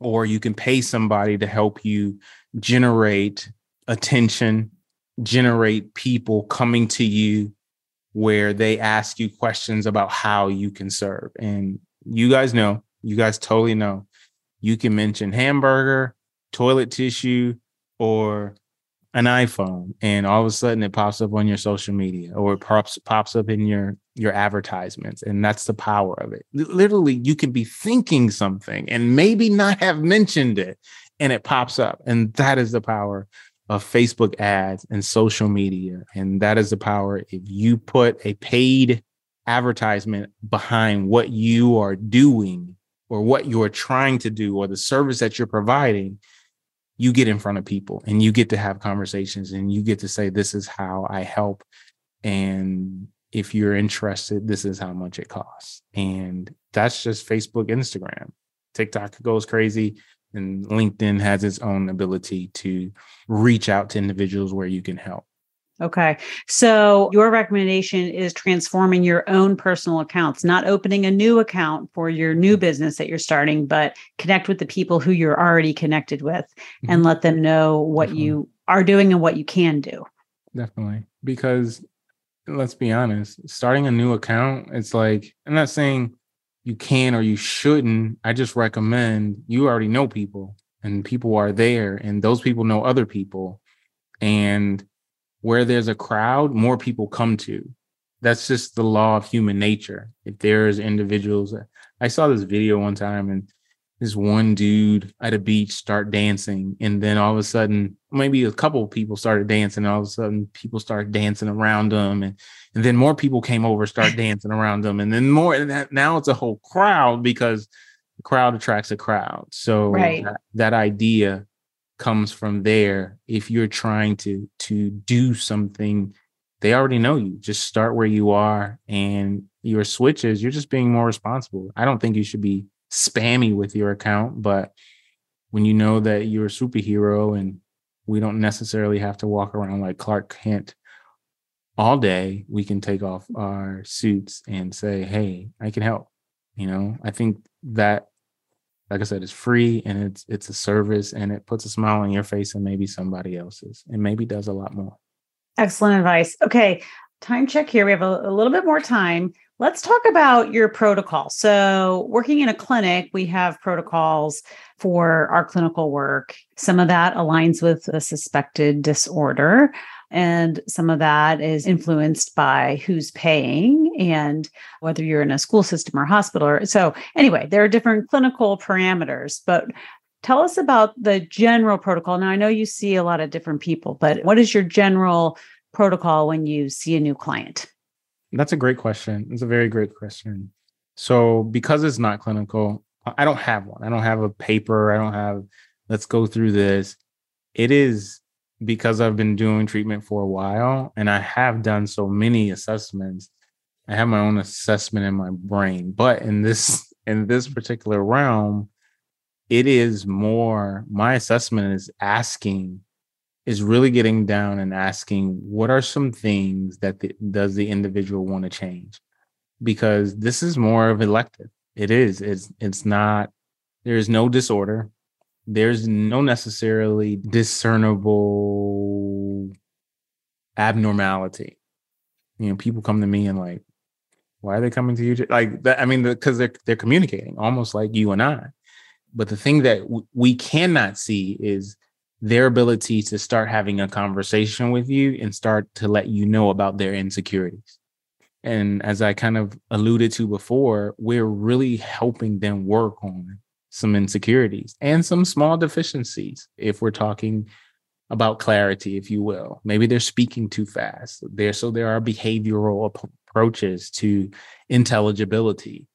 C: or you can pay somebody to help you generate attention, generate people coming to you where they ask you questions about how you can serve. And you guys know, you guys totally know, you can mention hamburger, toilet tissue, or an iPhone, and all of a sudden it pops up on your social media or it pops pops up in your your advertisements, and that's the power of it. Literally, you can be thinking something and maybe not have mentioned it, and it pops up, and that is the power of Facebook ads and social media. And that is the power if you put a paid advertisement behind what you are doing or what you're trying to do or the service that you're providing, you get in front of people and you get to have conversations and you get to say, This is how I help. And if you're interested, this is how much it costs. And that's just Facebook, Instagram. TikTok goes crazy and LinkedIn has its own ability to reach out to individuals where you can help.
B: Okay. So your recommendation is transforming your own personal accounts, not opening a new account for your new business that you're starting, but connect with the people who you're already connected with mm-hmm. and let them know what Definitely. you are doing and what you can do.
C: Definitely. Because let's be honest, starting a new account, it's like, I'm not saying you can or you shouldn't. I just recommend you already know people and people are there and those people know other people. And where there's a crowd, more people come to. That's just the law of human nature. If there's individuals, I saw this video one time and this one dude at a beach start dancing and then all of a sudden maybe a couple of people started dancing and all of a sudden people started dancing around them and, and then more people came over start dancing around them and then more and that, now it's a whole crowd because the crowd attracts a crowd so
B: right.
C: that, that idea comes from there if you're trying to to do something they already know you just start where you are and your switches you're just being more responsible i don't think you should be spammy with your account, but when you know that you're a superhero and we don't necessarily have to walk around like Clark Kent all day, we can take off our suits and say, Hey, I can help. You know, I think that like I said, it's free and it's it's a service and it puts a smile on your face and maybe somebody else's and maybe does a lot more.
B: Excellent advice. Okay, time check here. We have a, a little bit more time. Let's talk about your protocol. So, working in a clinic, we have protocols for our clinical work. Some of that aligns with a suspected disorder, and some of that is influenced by who's paying and whether you're in a school system or hospital. So, anyway, there are different clinical parameters, but tell us about the general protocol. Now, I know you see a lot of different people, but what is your general protocol when you see a new client?
C: That's a great question. It's a very great question. So, because it's not clinical, I don't have one. I don't have a paper. I don't have, let's go through this. It is because I've been doing treatment for a while and I have done so many assessments. I have my own assessment in my brain. But in this, in this particular realm, it is more my assessment is asking is really getting down and asking what are some things that the, does the individual want to change because this is more of elective it is it's it's not there's no disorder there's no necessarily discernible abnormality. You know people come to me and like why are they coming to you? Like that i mean because they're they're communicating almost like you and i. But the thing that w- we cannot see is their ability to start having a conversation with you and start to let you know about their insecurities. And as I kind of alluded to before, we're really helping them work on some insecurities and some small deficiencies. If we're talking about clarity, if you will, maybe they're speaking too fast. There, so there are behavioral approaches to intelligibility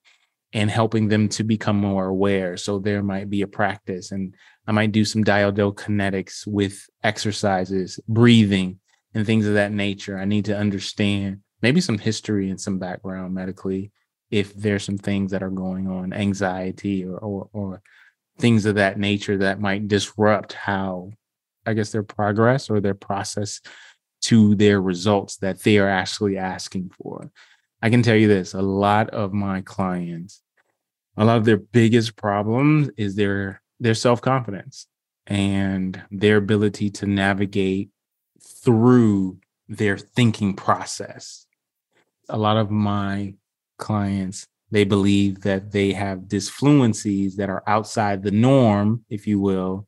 C: and helping them to become more aware. So there might be a practice, and I might do some kinetics with exercises, breathing, and things of that nature. I need to understand maybe some history and some background medically if there's some things that are going on, anxiety or, or, or things of that nature that might disrupt how, I guess, their progress or their process to their results that they are actually asking for. I can tell you this a lot of my clients a lot of their biggest problems is their their self-confidence and their ability to navigate through their thinking process. A lot of my clients they believe that they have disfluencies that are outside the norm, if you will,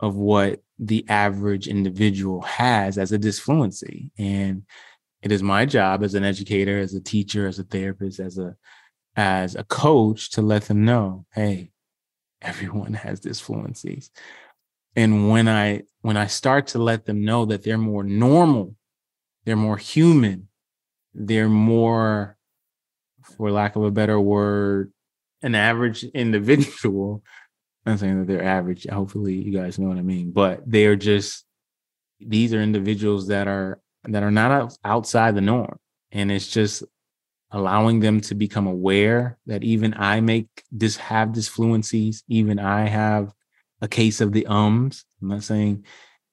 C: of what the average individual has as a disfluency. And it is my job as an educator, as a teacher, as a therapist, as a as a coach to let them know, hey, everyone has disfluencies. And when I when I start to let them know that they're more normal, they're more human, they're more, for lack of a better word, an average individual. I'm saying that they're average. Hopefully, you guys know what I mean. But they are just these are individuals that are that are not outside the norm, and it's just allowing them to become aware that even I make this have disfluencies, even I have a case of the ums. I'm not saying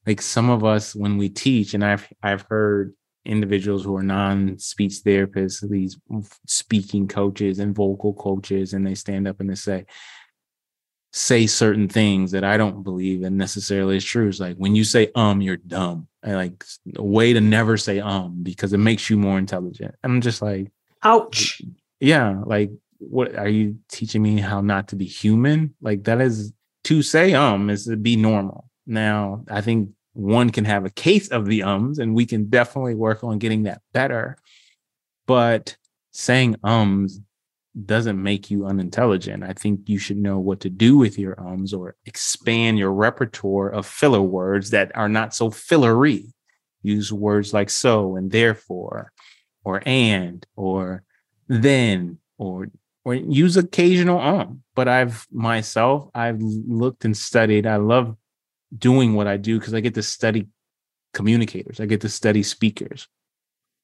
C: like some of us when we teach, and I've I've heard individuals who are non-speech therapists, these speaking coaches and vocal coaches, and they stand up and they say, say certain things that I don't believe and necessarily is true. It's like when you say um, you're dumb. I like a way to never say um because it makes you more intelligent. I'm just like,
B: Ouch.
C: Yeah. Like, what are you teaching me how not to be human? Like, that is to say um is to be normal. Now, I think one can have a case of the ums, and we can definitely work on getting that better. But saying ums doesn't make you unintelligent. I think you should know what to do with your ums or expand your repertoire of filler words that are not so fillery. Use words like so and therefore or and or then or or use occasional um but i've myself i've looked and studied i love doing what i do because i get to study communicators i get to study speakers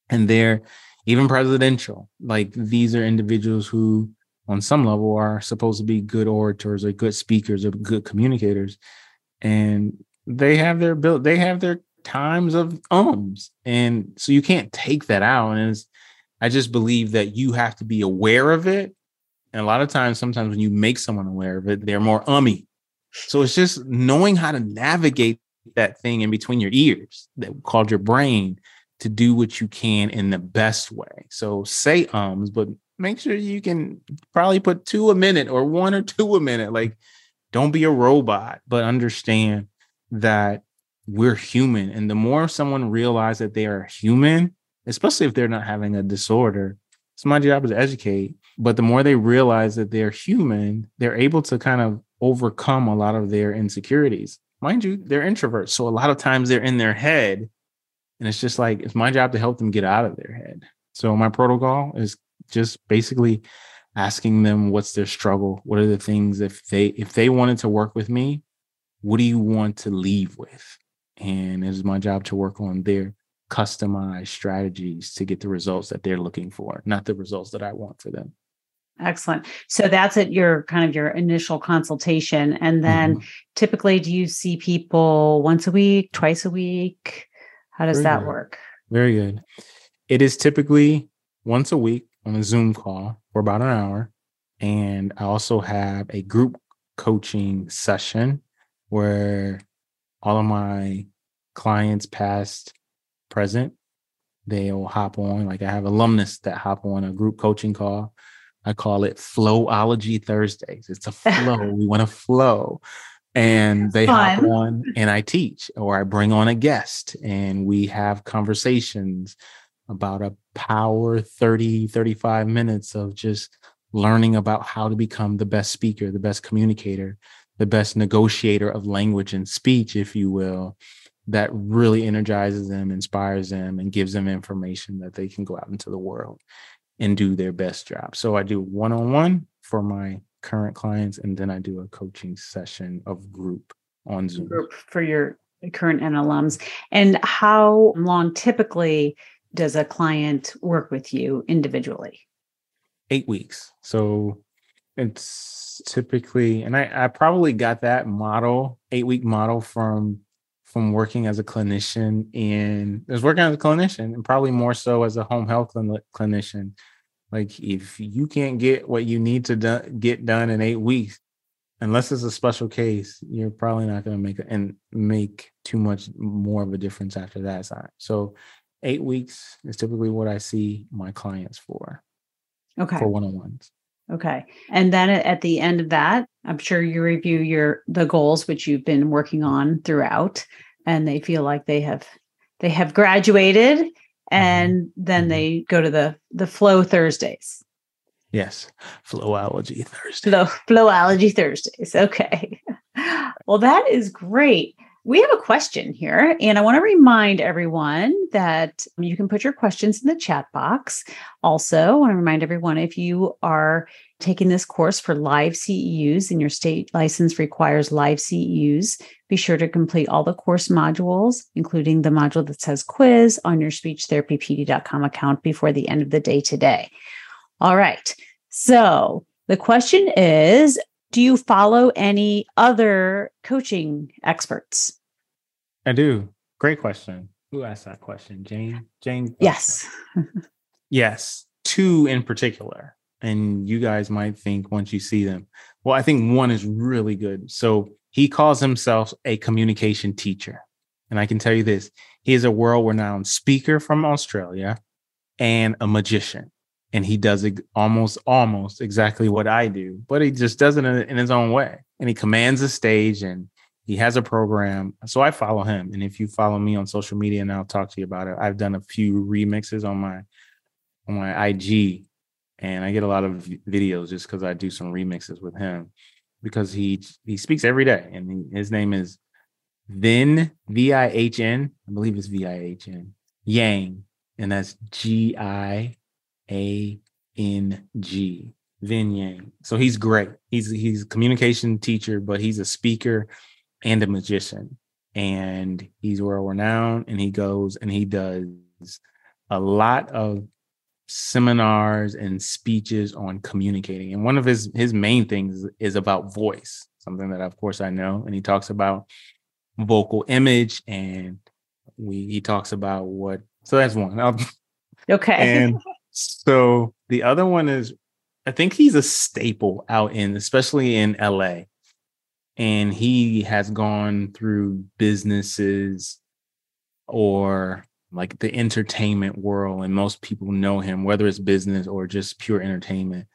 C: and they're even presidential like these are individuals who on some level are supposed to be good orators or good speakers or good communicators and they have their built they have their times of ums. And so you can't take that out. And I just believe that you have to be aware of it. And a lot of times, sometimes when you make someone aware of it, they're more ummy. So it's just knowing how to navigate that thing in between your ears that called your brain to do what you can in the best way. So say ums, but make sure you can probably put two a minute or one or two a minute. Like, don't be a robot, but understand that we're human. And the more someone realizes that they are human, especially if they're not having a disorder, it's my job to educate. But the more they realize that they're human, they're able to kind of overcome a lot of their insecurities. Mind you, they're introverts. So a lot of times they're in their head. And it's just like, it's my job to help them get out of their head. So my protocol is just basically asking them what's their struggle what are the things if they if they wanted to work with me what do you want to leave with and it is my job to work on their customized strategies to get the results that they're looking for, not the results that I want for them.
B: Excellent. So that's at your kind of your initial consultation. And then mm-hmm. typically do you see people once a week, twice a week? How does Very that
C: good.
B: work?
C: Very good. It is typically once a week on a Zoom call for about an hour. And I also have a group coaching session where all of my clients, past, present, they'll hop on. Like I have alumnus that hop on a group coaching call. I call it Flowology Thursdays. It's a flow. we want to flow. And they Fun. hop on and I teach, or I bring on a guest and we have conversations about a power 30, 35 minutes of just learning about how to become the best speaker, the best communicator, the best negotiator of language and speech, if you will, that really energizes them, inspires them, and gives them information that they can go out into the world and do their best job. So I do one on one for my current clients, and then I do a coaching session of group on Zoom.
B: Group for your current and alums. And how long typically does a client work with you individually?
C: Eight weeks. So it's typically, and I, I probably got that model, eight week model from from working as a clinician and I was working as a clinician and probably more so as a home health clinician. Like if you can't get what you need to do, get done in eight weeks, unless it's a special case, you're probably not going to make and make too much more of a difference after that time. So eight weeks is typically what I see my clients for.
B: Okay.
C: For one-on-ones.
B: Okay. And then at the end of that, I'm sure you review your the goals which you've been working on throughout and they feel like they have they have graduated. And then mm-hmm. they go to the the flow Thursdays.
C: Yes. Flowology Thursdays.
B: Flow Flowology Thursdays. Okay. well, that is great. We have a question here, and I want to remind everyone that you can put your questions in the chat box. Also, I want to remind everyone if you are taking this course for live CEUs and your state license requires live CEUs, be sure to complete all the course modules, including the module that says quiz on your speechtherapypd.com account before the end of the day today. All right. So the question is do you follow any other coaching experts?
C: I do. Great question. Who asked that question? Jane? Jane?
B: Yes.
C: yes. Two in particular. And you guys might think once you see them. Well, I think one is really good. So he calls himself a communication teacher. And I can tell you this he is a world renowned speaker from Australia and a magician and he does it almost almost exactly what I do, but he just does it in, in, his own way. And he commands the stage and he has a program. So I follow him. And if you follow me on social media, and I'll talk to you about it. I've done a few remixes on my on my IG, and I get a lot of videos just because I do some remixes with him because he he speaks every day, and he, his name is Vinh V I H N. I believe it's V I H N Giang, and that's G I a N G. Vinh Giang. So he's great. He's he's a communication teacher, but he's a speaker and a magician. And he's world renowned and he goes and he does a lot of seminars and speeches on communicating. And one of his his main things is about voice, something that of course I know. And he talks about vocal image and we he talks about what so that's one.
B: okay.
C: And so the other one is, I think he's a staple out in, especially in LA. And he has gone through businesses or like the entertainment world, and most people know him, whether it's business or just pure entertainment.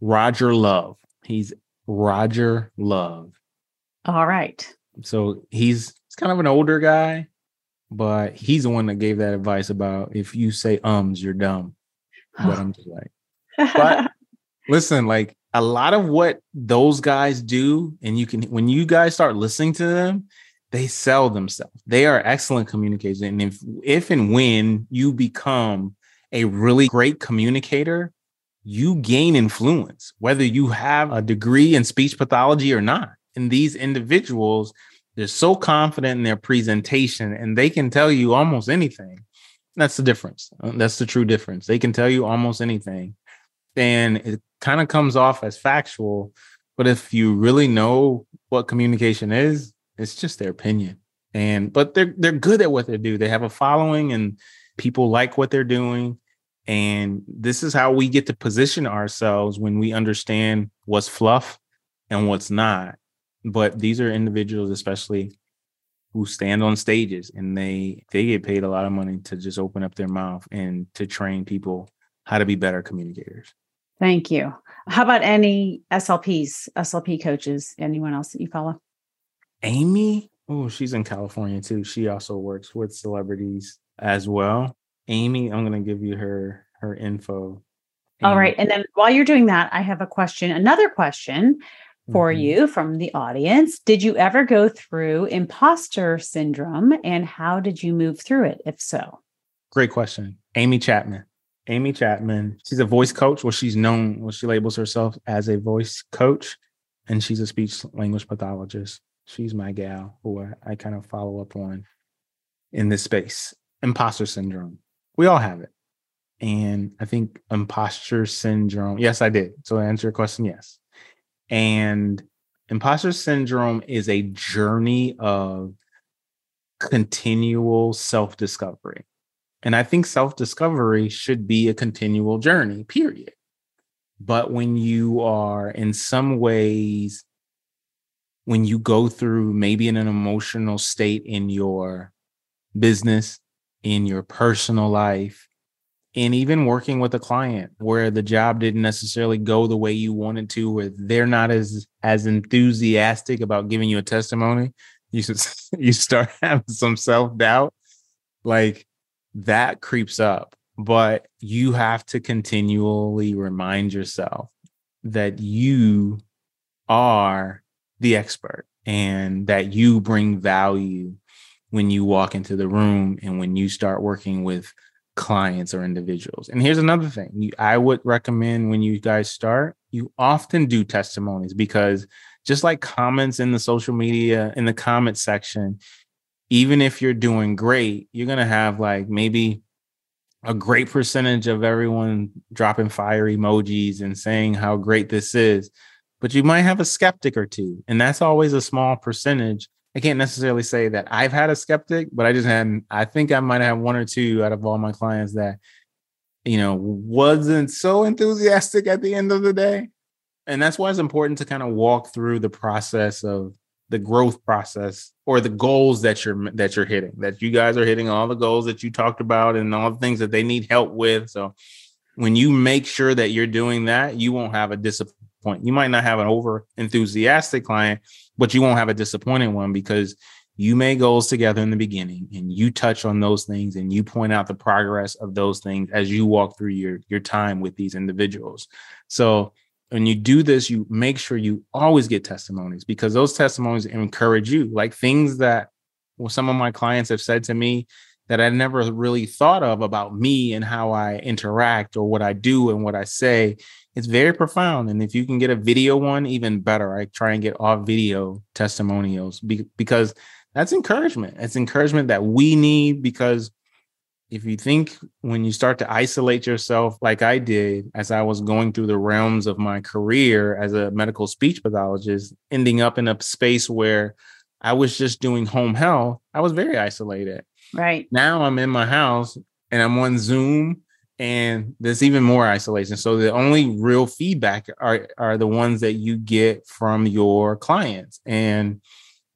C: Roger Love. He's Roger Love.
B: All right.
C: So he's, he's kind of an older guy, but he's the one that gave that advice about if you say ums, you're dumb but I'm just like, but listen, like a lot of what those guys do, and you can when you guys start listening to them, they sell themselves. They are excellent communicators, and if if and when you become a really great communicator, you gain influence, whether you have a degree in speech pathology or not. And these individuals, they're so confident in their presentation, and they can tell you almost anything that's the difference. That's the true difference. They can tell you almost anything, And it kind of comes off as factual. But if you really know what communication is, it's just their opinion. And but they're they're good at what they do. They have a following and people like what they're doing. And this is how we get to position ourselves when we understand what's fluff and what's not. But these are individuals, especially who stand on stages and they they get paid a lot of money to just open up their mouth and to train people how to be better communicators.
B: Thank you. How about any SLPs, SLP coaches, anyone else that you follow?
C: Amy, oh, she's in California too. She also works with celebrities as well. Amy, I'm going to give you her her info.
B: Amy. All right. And then while you're doing that, I have a question, another question for mm-hmm. you from the audience. Did you ever go through imposter syndrome and how did you move through it, if so?
C: Great question. Amy Chapman. Amy Chapman, she's a voice coach. Well, she's known, well, she labels herself as a voice coach, and she's a speech language pathologist. She's my gal who I, kind of follow up on in this space. Imposter syndrome. We all have it. And I think imposter syndrome, yes, I did. So answer your question, yes. And imposter syndrome is a journey of continual self discovery. And I think self discovery should be a continual journey, period. But when you are in some ways, when you go through maybe in an emotional state in your business, in your personal life, and even working with a client where the job didn't necessarily go the way you wanted to where they're not as as enthusiastic about giving you a testimony you should you start having some self-doubt like that creeps up but you have to continually remind yourself that you are the expert and that you bring value when you walk into the room and when you start working with clients or individuals. And here's another thing I would recommend when you guys start, you often do testimonies because just like comments in the social media, in the comment section, even if you're doing great, you're to have like maybe a great percentage of everyone dropping fire emojis and saying how great this is. But you might have a skeptic or two. And that's always a small percentage I can't necessarily say that I've had a skeptic, but I just had I think I might have one or two out of all my clients that you know wasn't so enthusiastic at the end of the day. And that's why it's important to kind of walk through the process of the growth process or the goals that you're that you're hitting. That you guys are hitting all the goals that you talked about and all the things that they need help with. So when you make sure that you're doing that, you won't have a disappointment. You might not have an over enthusiastic client, but you won't have a disappointing one because you made goals together in the beginning and you touch on those things and you point out the progress of those things as you walk through your your time with these individuals so when you do this you make sure you always get testimonies because those testimonies encourage you like things that well, some of my clients have said to me that I never really thought of about me and how I interact or what I do and what I say. It's very profound. And if you can get a video one, even better. I try and get all video testimonials be- because that's encouragement. It's encouragement that we need because if you think when you start to isolate yourself like I did as I was going through the realms of my career as a medical speech pathologist, ending up in a space where I was just doing home health, I was very isolated.
B: Right.
C: Now I'm in my house and I'm on Zoom and there's even more isolation. So the only real feedback are are the ones that you get from your clients and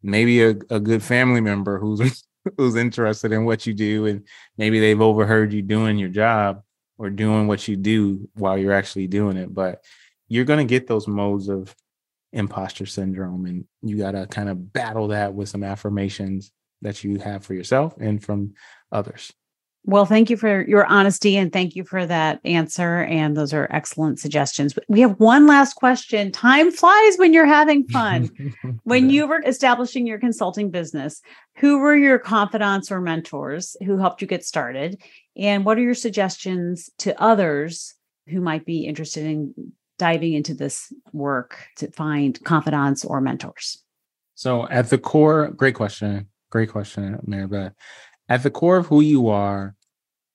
C: maybe a, a good family member who's who's interested in what you do and maybe they've overheard you doing your job or doing what you do while you're actually doing it. But you're gonna get those modes of imposter syndrome and you gotta kind of battle that with some affirmations that you have for yourself and from others.
B: Well, thank you for your honesty and thank you for that answer. And those are excellent suggestions. We have one last question. Time flies when you're having fun. when you were establishing your consulting business, who were your confidants or mentors who helped you get started? And what are your suggestions to others who might be interested in diving into this work to find confidants or mentors?
C: So, at the core, great question. Great question, Maribeth. At the core of who you are,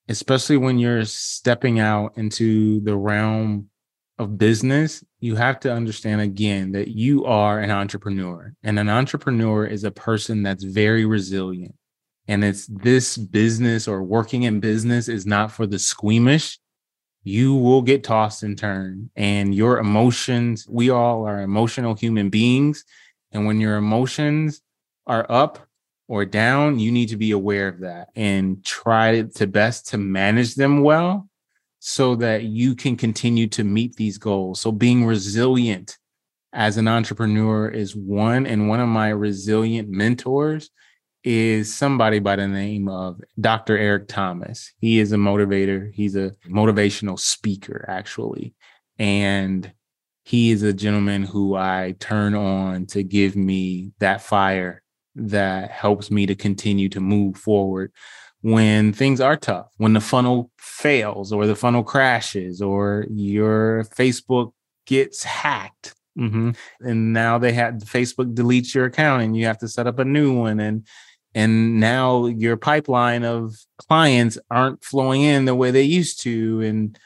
C: especially when you're stepping out into the realm of business, you have to understand again that you are an entrepreneur, and an entrepreneur is a person that's very resilient. And it's this business or working in business is not for the squeamish. You will get tossed and turned, and your emotions, we all are emotional human beings. And when your emotions are up or down, you need to be aware of that and try to best to manage them well so that you can continue to meet these goals. So being resilient as an entrepreneur is one. And one of my resilient mentors is somebody by the name of Dr. Eric Thomas. He is a motivator, he's a motivational speaker, actually. And he is a gentleman who I turn on to give me that fire that helps me to continue to move forward when things are tough, when the funnel fails or the funnel crashes or your Facebook gets hacked. Mm-hmm. And now they had Facebook deletes your account and you have to set up a new one. And and now your pipeline of clients aren't flowing in the way they used to. And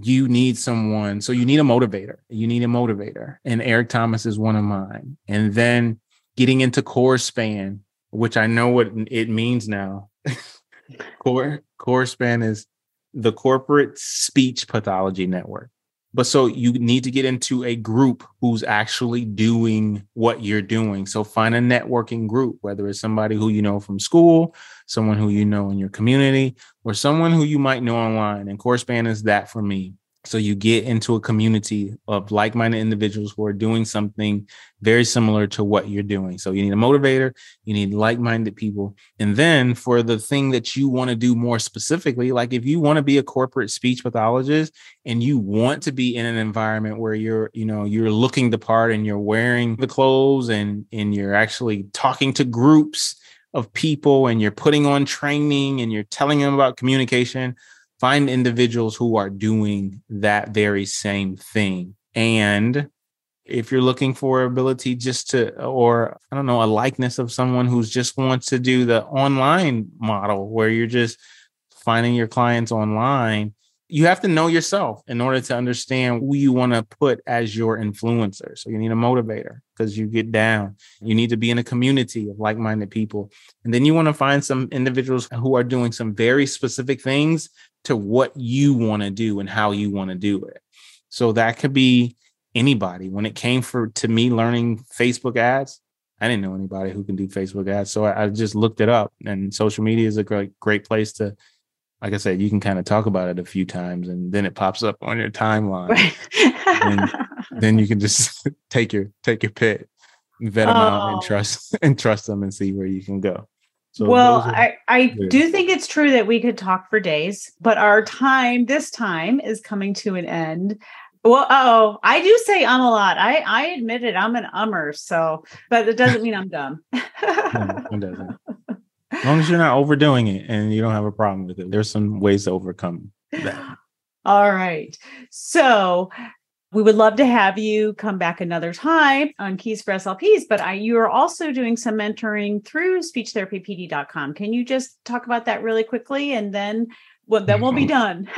C: you need someone. So you need a motivator. You need a motivator. And Eric Thomas is one of mine. And then getting into CORSPAN, which I know what it means now. core CORSPAN is the corporate speech pathology network. But so you need to get into a group who's actually doing what you're doing. So find a networking group, whether it's somebody who you know from school, someone who you know in your community, or someone who you might know online. And CORSPAN is that for me. So you get into a community of like-minded individuals who are doing something very similar to what you're doing. So you need a motivator, you need like-minded people. And then for the thing that you want to do more specifically, like if you want to be a corporate speech pathologist and you want to be in an environment where you're, you know, you're looking the part and you're wearing the clothes and and you're actually talking to groups of people and you're putting on training and you're telling them about communication find individuals who are doing that very same thing. And if you're looking for ability just to, or I don't know, a likeness of someone who's just wants to do the online model where you're just finding your clients online, you have to know yourself in order to understand who you want to put as your influencer. So you need a motivator because you get down. You need to be in a community of like minded people. And then you want to find some individuals who are doing some very specific things to what you want to do and how you want to do it. So that could be anybody. When it came for to me learning Facebook ads, I didn't know anybody who can do Facebook ads. So I, I just looked it up and social media is a great great place to like I said, you can kind of talk about it a few times and then it pops up on your timeline. Right. then you can just take your take your pit, vet them oh. out and oh. trust and trust them and see where you can go.
B: So well, are, I, I yeah. do think it's true that we could talk for days, but our time this time is coming to an end. Well, oh, I do say um a lot. I I admit it. I'm an ummer, so but it doesn't mean I'm dumb. no, it
C: doesn't. As long as you're not overdoing it and you don't have a problem with it, there's some ways to overcome that.
B: All right. So we would love to have you come back another time on Keys for SLPs, but I, you are also doing some mentoring through speechtherapypd.com. Can you just talk about that really quickly and then well, then we'll be mm-hmm. done.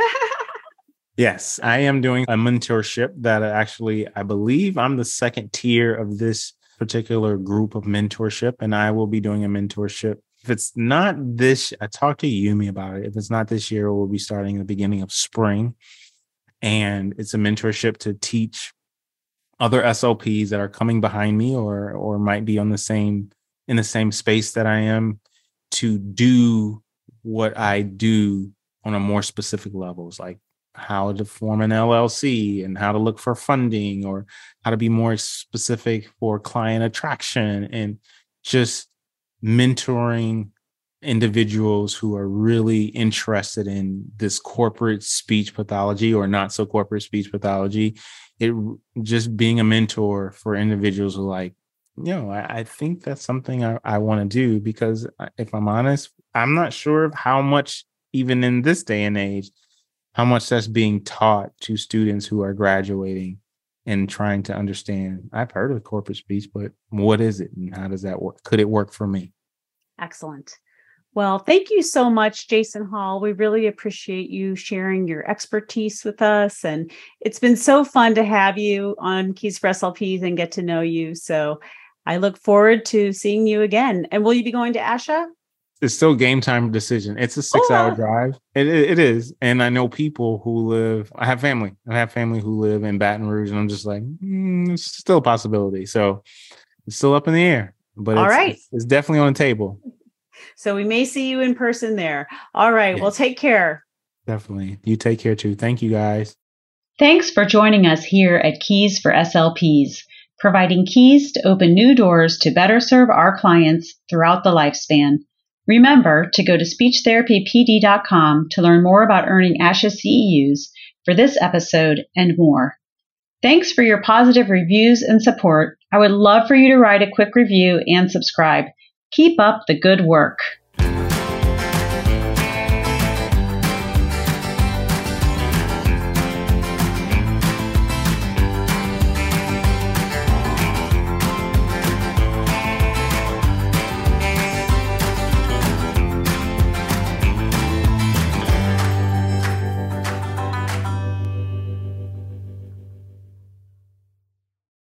C: yes, I am doing a mentorship that actually I believe I'm the second tier of this particular group of mentorship, and I will be doing a mentorship. If it's not this, uh, I talked to Yumi about it. If it's not this year, we'll be starting in the beginning of spring and it's a mentorship to teach other SLPs that are coming behind me or or might be on the same in the same space that I am to do what I do on a more specific levels like how to form an LLC and how to look for funding or how to be more specific for client attraction and just mentoring individuals who are really interested in this corporate speech pathology or not so corporate speech pathology it just being a mentor for individuals who like you know i, I think that's something i, I want to do because uh, if i'm honest i'm not sure of how much even in this day and age how much that's being taught to students who are graduating and trying to understand. I've heard of corporate speech but what is it and how does that work? Could it work for me?
B: Excellent Well, thank you so much, Jason Hall. We really appreciate you sharing your expertise with us. And it's been so fun to have you on Keys for SLPs and get to know you. So I look forward to seeing you again. And will you be going to ASHA?
C: It's still game time decision. It's a six oh, hour drive. It, it is. And I know people who live, I have family. I have family who live in Baton Rouge. And I'm just like, mm, it's still a possibility. So it's still up in the air. But
B: All
C: it's,
B: right.
C: it's, it's definitely on the table.
B: So we may see you in person there. All right. Yes. Well, take care.
C: Definitely. You take care too. Thank you guys.
A: Thanks for joining us here at Keys for SLPs, providing keys to open new doors to better serve our clients throughout the lifespan. Remember to go to speechtherapypd.com to learn more about earning ASHA CEUs for this episode and more. Thanks for your positive reviews and support. I would love for you to write a quick review and subscribe. Keep up the good work.